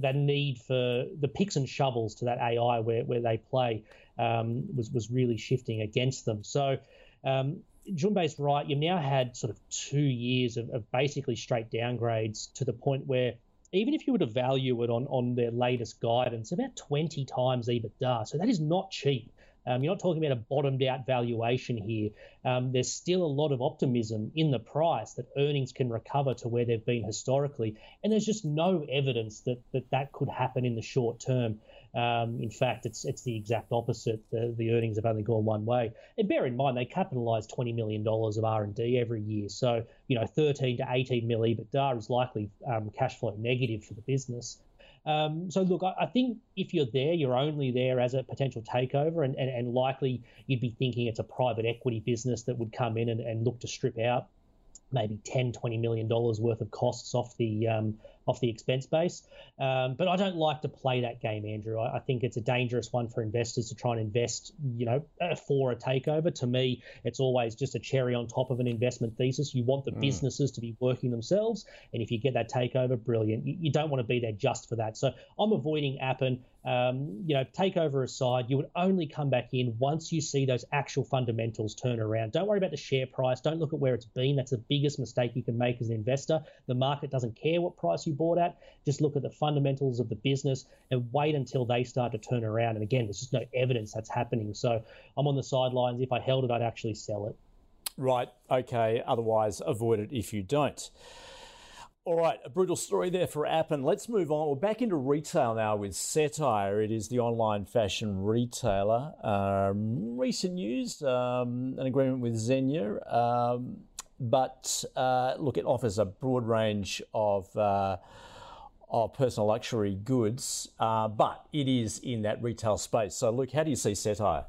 that need for the picks and shovels to that AI where, where they play um, was was really shifting against them. So. Um, Jun Bei's right. You've now had sort of two years of, of basically straight downgrades to the point where even if you were to value it on, on their latest guidance, about 20 times EBITDA. So that is not cheap. Um, you're not talking about a bottomed out valuation here. Um, there's still a lot of optimism in the price that earnings can recover to where they've been historically, and there's just no evidence that that, that could happen in the short term. Um, in fact, it's it's the exact opposite. The, the earnings have only gone one way. And bear in mind, they capitalise twenty million dollars of R and D every year. So you know, thirteen to eighteen mil EBITDA is likely um, cash flow negative for the business. Um, so look, I, I, think if you're there, you're only there as a potential takeover, and, and, and likely you'd be thinking it's a private equity business that would come in and, and look to strip out maybe 10, 20 million dollars worth of costs off the um, off the expense base. Um, but I don't like to play that game, Andrew. I, I, think it's a dangerous one for investors to try and invest, you know, uh, for a takeover. To me, it's always just a cherry on top of an investment thesis. You want the mm. businesses to be working themselves, and if you get that takeover, brilliant. You, you don't want to be there just for that. So I'm avoiding Appen. Um, you know, takeover aside, you would only come back in once you see those actual fundamentals turn around. Don't worry about the share price. Don't look at where it's been. That's the biggest mistake you can make as an investor. The market doesn't care what price you bought at. Just look at the fundamentals of the business and wait until they start to turn around. And again, there's just no evidence that's happening. So I'm on the sidelines. If I held it, I'd actually sell it. Right. Okay. Otherwise, avoid it if you don't. All right, a brutal story there for Appen. Let's move on. We're back into retail now with Cettire. It is the online fashion retailer. Um, recent news um, an agreement with Zegna. Um, but uh, look, it offers a broad range of, uh, of personal luxury goods, uh, but it is in that retail space. So, look, how do you see Cettire?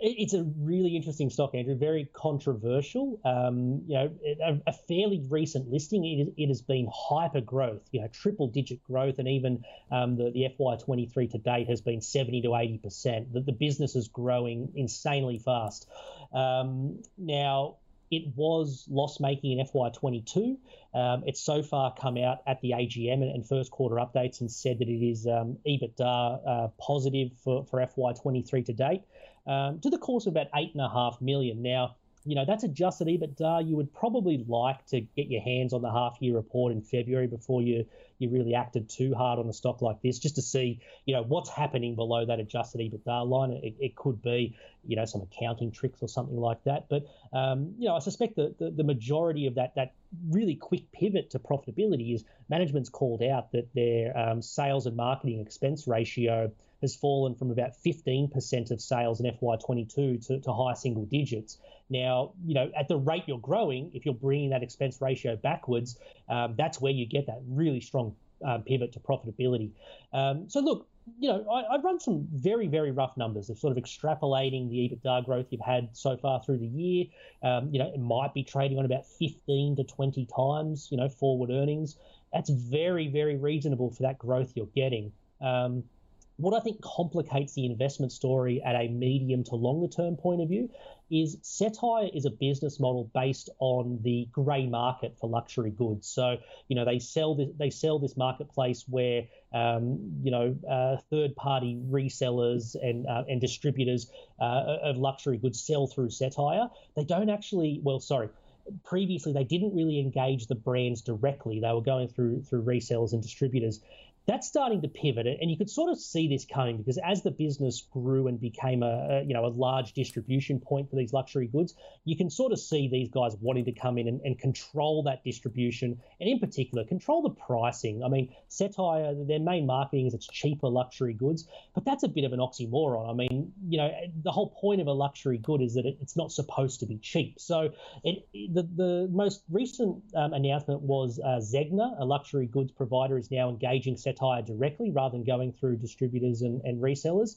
It's a really interesting stock, Andrew. Very controversial. Um, you know, a, a, fairly recent listing. It, it, has been hyper growth. You know, triple digit growth, and even um, the, the FY23 to date has been 70 to 80 percent. That the business is growing insanely fast. Um, now, it was loss making in FY22. Um, it's so far come out at the AGM and, and first quarter updates and said that it is um, EBITDA uh, positive for, for FY23 to date um, to the course of about eight and a half million. Now, you know, that's adjusted EBITDA. You would probably like to get your hands on the half year report in February before you you really acted too hard on a stock like this, just to see, you know, what's happening below that adjusted EBITDA line. It, it could be, you know, some accounting tricks or something like that. But um, you know, I suspect that the, the majority of that that really quick pivot to profitability is management's called out that their um, sales and marketing expense ratio has fallen from about 15% of sales in FY22 to, to high single digits. Now, you know, at the rate you're growing, if you're bringing that expense ratio backwards, um, that's where you get that really strong um, pivot to profitability. Um, so, look, you know, I, have run some very, very rough numbers of sort of extrapolating the EBITDA growth you've had so far through the year. Um, you know, it might be trading on about 15 to 20 times, you know, forward earnings. That's very, very reasonable for that growth you're getting. Um, what I think complicates the investment story at a medium to longer term point of view is Cettire is a business model based on the grey market for luxury goods. So you know they sell this they sell this marketplace where um, you know uh, third party resellers and uh, and distributors uh, of luxury goods sell through Cettire. They don't actually well sorry previously they didn't really engage the brands directly. They were going through through resellers and distributors that's starting to pivot and you could sort of see this coming because as the business grew and became a, a, you know a large distribution point for these luxury goods you can sort of see these guys wanting to come in and, and control that distribution and in particular control the pricing. I mean Cettire their main marketing is it's cheaper luxury goods but that's a bit of an oxymoron. I mean you know the whole point of a luxury good is that it, it's not supposed to be cheap. So it, the, the most recent um, announcement was uh, Zegna a luxury goods provider is now engaging Cettire Cettire directly rather than going through distributors and, and resellers.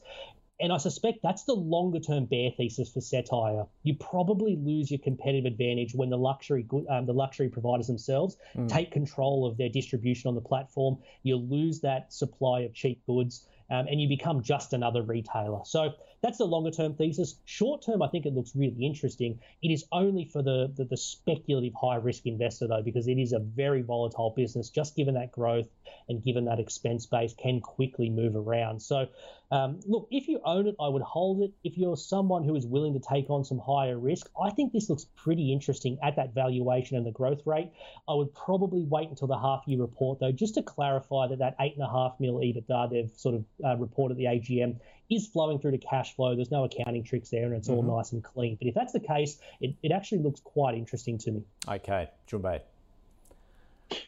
And I suspect that's the longer term bear thesis for Cettire. You probably lose your competitive advantage when the luxury um, the luxury providers themselves mm. take control of their distribution on the platform. You lose that supply of cheap goods, um, and you become just another retailer. So that's the longer term thesis. Short term, I think it looks really interesting. It is only for the, the, the speculative high risk investor, though, because it is a very volatile business, just given that growth and given that expense base can quickly move around. So um, look, if you own it, I would hold it. If you're someone who is willing to take on some higher risk, I think this looks pretty interesting at that valuation and the growth rate. I would probably wait until the half year report, though, just to clarify that that eight and a half mil EBITDA they've sort of uh, reported the AGM is flowing through to cash flow. There's no accounting tricks there, and it's mm-hmm. all nice and clean. But if that's the case, it, it actually looks quite interesting to me. Okay, Jun Bei.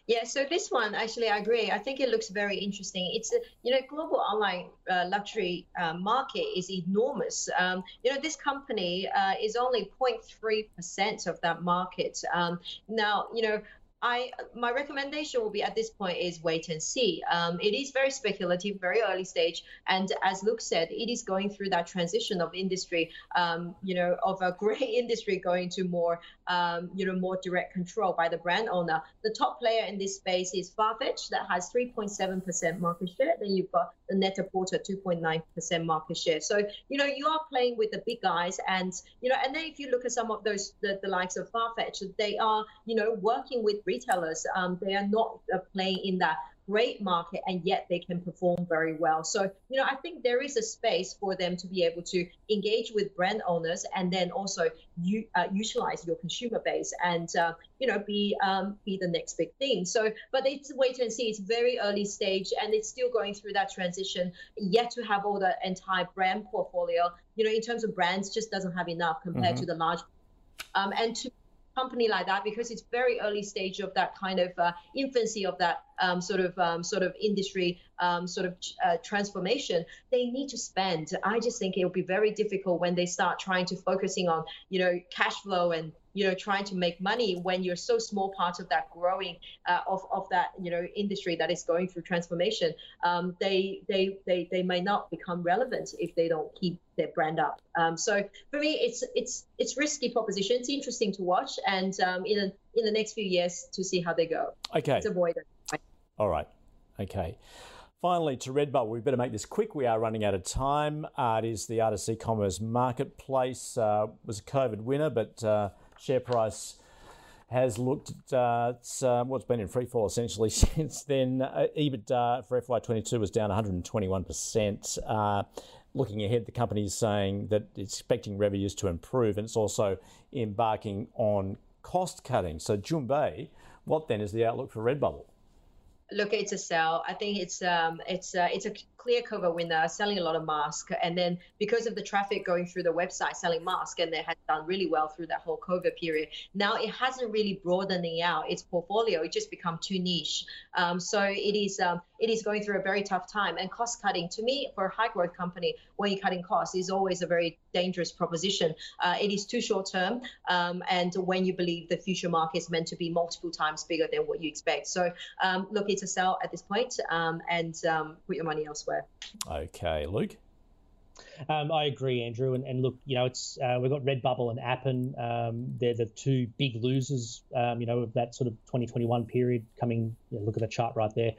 Yeah, so this one actually, I agree. I think it looks very interesting. It's a, you know, global online uh, luxury uh, market is enormous. Um, you know, this company uh, is only 0.3 percent of that market. Um, now, you know, I my recommendation will be at this point is wait and see. Um, it is very speculative, very early stage, and as Luke said, it is going through that transition of industry. Um, you know, of a grey industry going to more, um, you know, more direct control by the brand owner. The top player in this space is Farfetch that has 3.7% market share. Then you've got the Net-a-Porter 2.9% market share. So you know you are playing with the big guys, and you know, and then if you look at some of those the, the likes of Farfetch, they are you know working with retailers. Um, they are not uh, playing in that great market and yet they can perform very well. So, you know, I think there is a space for them to be able to engage with brand owners and then also you, uh, utilize your consumer base and, uh, you know, be um, be the next big thing. So, but it's wait and see. It's very early stage and it's still going through that transition. Yet to have all the entire brand portfolio, you know, in terms of brands, just doesn't have enough compared mm-hmm. to the large. Um, and to company like that because it's very early stage of that kind of uh, infancy of that um, sort of um, sort of industry um, sort of uh, transformation they need to spend. I just think it'll be very difficult when they start trying to focusing on you know cash flow and you know trying to make money when you're so small part of that growing uh, of, of that you know industry that is going through transformation. Um, they they they they may not become relevant if they don't keep their brand up. Um, so for me it's it's it's risky proposition. It's interesting to watch and um, in a, in the next few years to see how they go. Okay. It's avoided all right okay Finally, to Redbubble, we better make this quick. We are running out of time. Uh, it is the artist e-commerce marketplace. Uh, was a COVID winner, but uh, share price has looked at uh, it's, uh, what's been in free fall essentially since then. Uh, EBITDA for FY22 was down 121%. Uh, looking ahead, the company is saying that it's expecting revenues to improve and it's also embarking on cost cutting. So, Jun Bei, what then is the outlook for Redbubble? Look, it's a sell. I think it's um, it's uh, it's a clear COVID winner, selling a lot of masks, and then because of the traffic going through the website, selling masks, and they had done really well through that whole COVID period. Now it hasn't really broadening out its portfolio; it just become too niche. Um, so it is um, it is going through a very tough time, and cost cutting to me for a high growth company when you're cutting costs is always a very dangerous proposition. Uh, it is too short term, um, and when you believe the future market is meant to be multiple times bigger than what you expect. So um, look, it's a sell at this point, um, and um, put your money elsewhere. Okay, Luke. Um, I agree, Andrew. And, and, look, you know, it's uh, we've got Redbubble and Appen. Um, they're the two big losers, um, you know, of that sort of 2021 period. Coming, you know, look at the chart right there.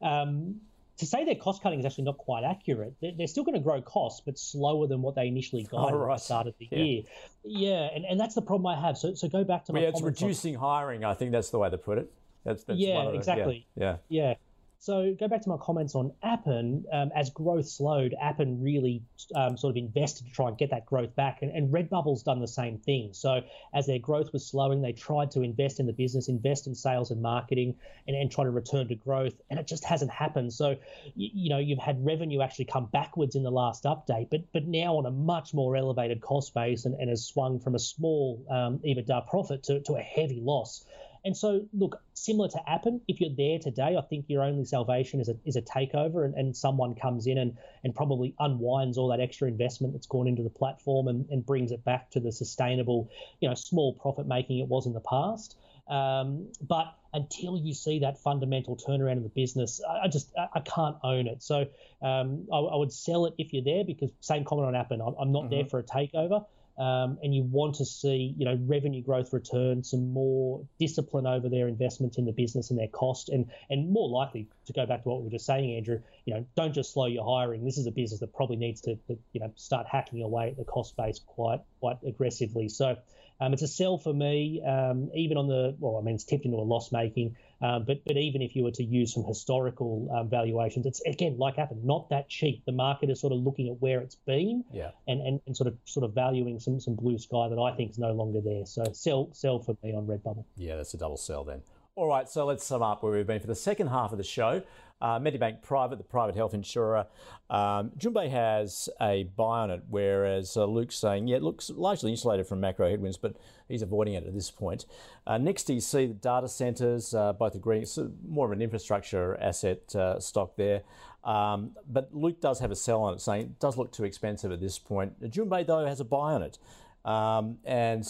Um, to say their cost cutting is actually not quite accurate. They're, they're still going to grow costs, but slower than what they initially guided oh, right. at the start of the yeah. year. Yeah, and, and that's the problem I have. So so go back to my. Yeah, it's reducing on... hiring. I think that's the way to put it. That's, that's yeah, exactly. yeah. yeah. So go back to my comments on Appen. Um, as growth slowed, Appen really um, sort of invested to try and get that growth back, and, and Redbubble's done the same thing. So as their growth was slowing, they tried to invest in the business, invest in sales and marketing, and, and try to return to growth, and it just hasn't happened. So you, you know you've had revenue actually come backwards in the last update, but but now on a much more elevated cost base, and, and has swung from a small um, EBITDA profit to, to a heavy loss. And so, look, similar to Appen, if you're there today, I think your only salvation is a, is a takeover and, and someone comes in and, and probably unwinds all that extra investment that's gone into the platform and, and brings it back to the sustainable, you know, small profit making it was in the past. Um, but until you see that fundamental turnaround in the business, I, I just I, I, can't own it. So um, I, I, would sell it if you're there because same comment on Appen. I'm, I'm not mm-hmm. there for a takeover um, and you want to see you know revenue growth return, some more discipline over their investments in the business and their cost, and and more likely to go back to what we were just saying, Andrew. You know, don't just slow your hiring. This is a business that probably needs to, to you know start hacking away at the cost base quite quite aggressively. So um, it's a sell for me, um, even on the well, I mean it's tipped into a loss making. Um, but but even if you were to use some historical um, valuations, it's again like Appen, not that cheap. The market is sort of looking at where it's been, yeah. and, and, and sort of sort of valuing some some blue sky that I think is no longer there. So sell sell for me on Redbubble. Yeah, that's a double sell then. All right, so let's sum up where we've been for the second half of the show. Uh, Medibank Private, the private health insurer, um, has a buy on it, whereas uh, Luke's saying, yeah, it looks largely insulated from macro headwinds, but he's avoiding it at this point. Uh, NextDC the data centres, uh, both agreeing, it's more of an infrastructure asset uh, stock there. Um, but Luke does have a sell on it, saying it does look too expensive at this point. Jun Bei, though, has a buy on it. Um, and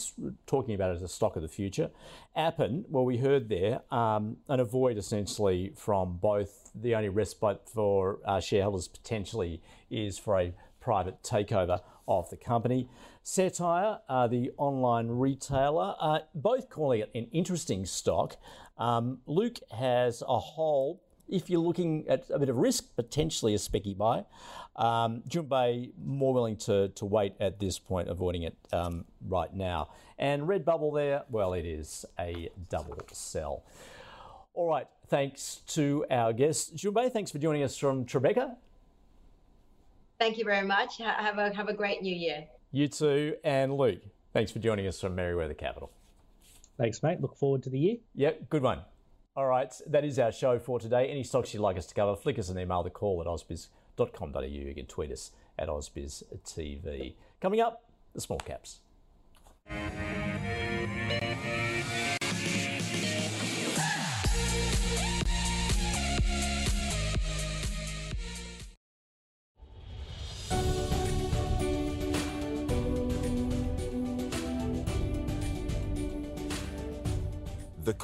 talking about it as a stock of the future. Appen, well, we heard there, um, an avoid essentially from both the only respite for uh, shareholders potentially is for a private takeover of the company. Cettire, uh, the online retailer, uh, both calling it an interesting stock. Um, Luke has a hold if you're looking at a bit of risk, potentially a specky buy. Um, Jun Bei more willing to, to wait at this point, avoiding it um, right now. And Redbubble there, well, it is a double sell. All right, thanks to our guest. Junbei, thanks for joining us from Tribeca. Thank you very much. Have a, have a great new year. You too. And Luke, thanks for joining us from Merewether Capital. Thanks, mate. Look forward to the year. Yep, good one. All right, that is our show for today. Any stocks you'd like us to cover, flick us an email, the call at ausbiz.com.au. You can tweet us at ausbiztv. Coming up, the small caps.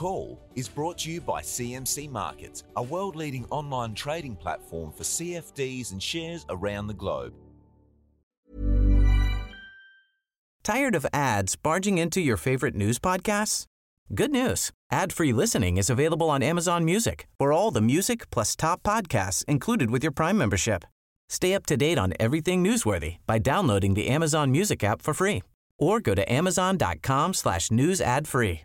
Call is brought to you by CMC Markets, a world leading online trading platform for CFDs and shares around the globe. Tired of ads barging into your favorite news podcasts? Good news ad free listening is available on Amazon Music for all the music plus top podcasts included with your Prime membership. Stay up to date on everything newsworthy by downloading the Amazon Music app for free or go to amazon.com slash news ad free.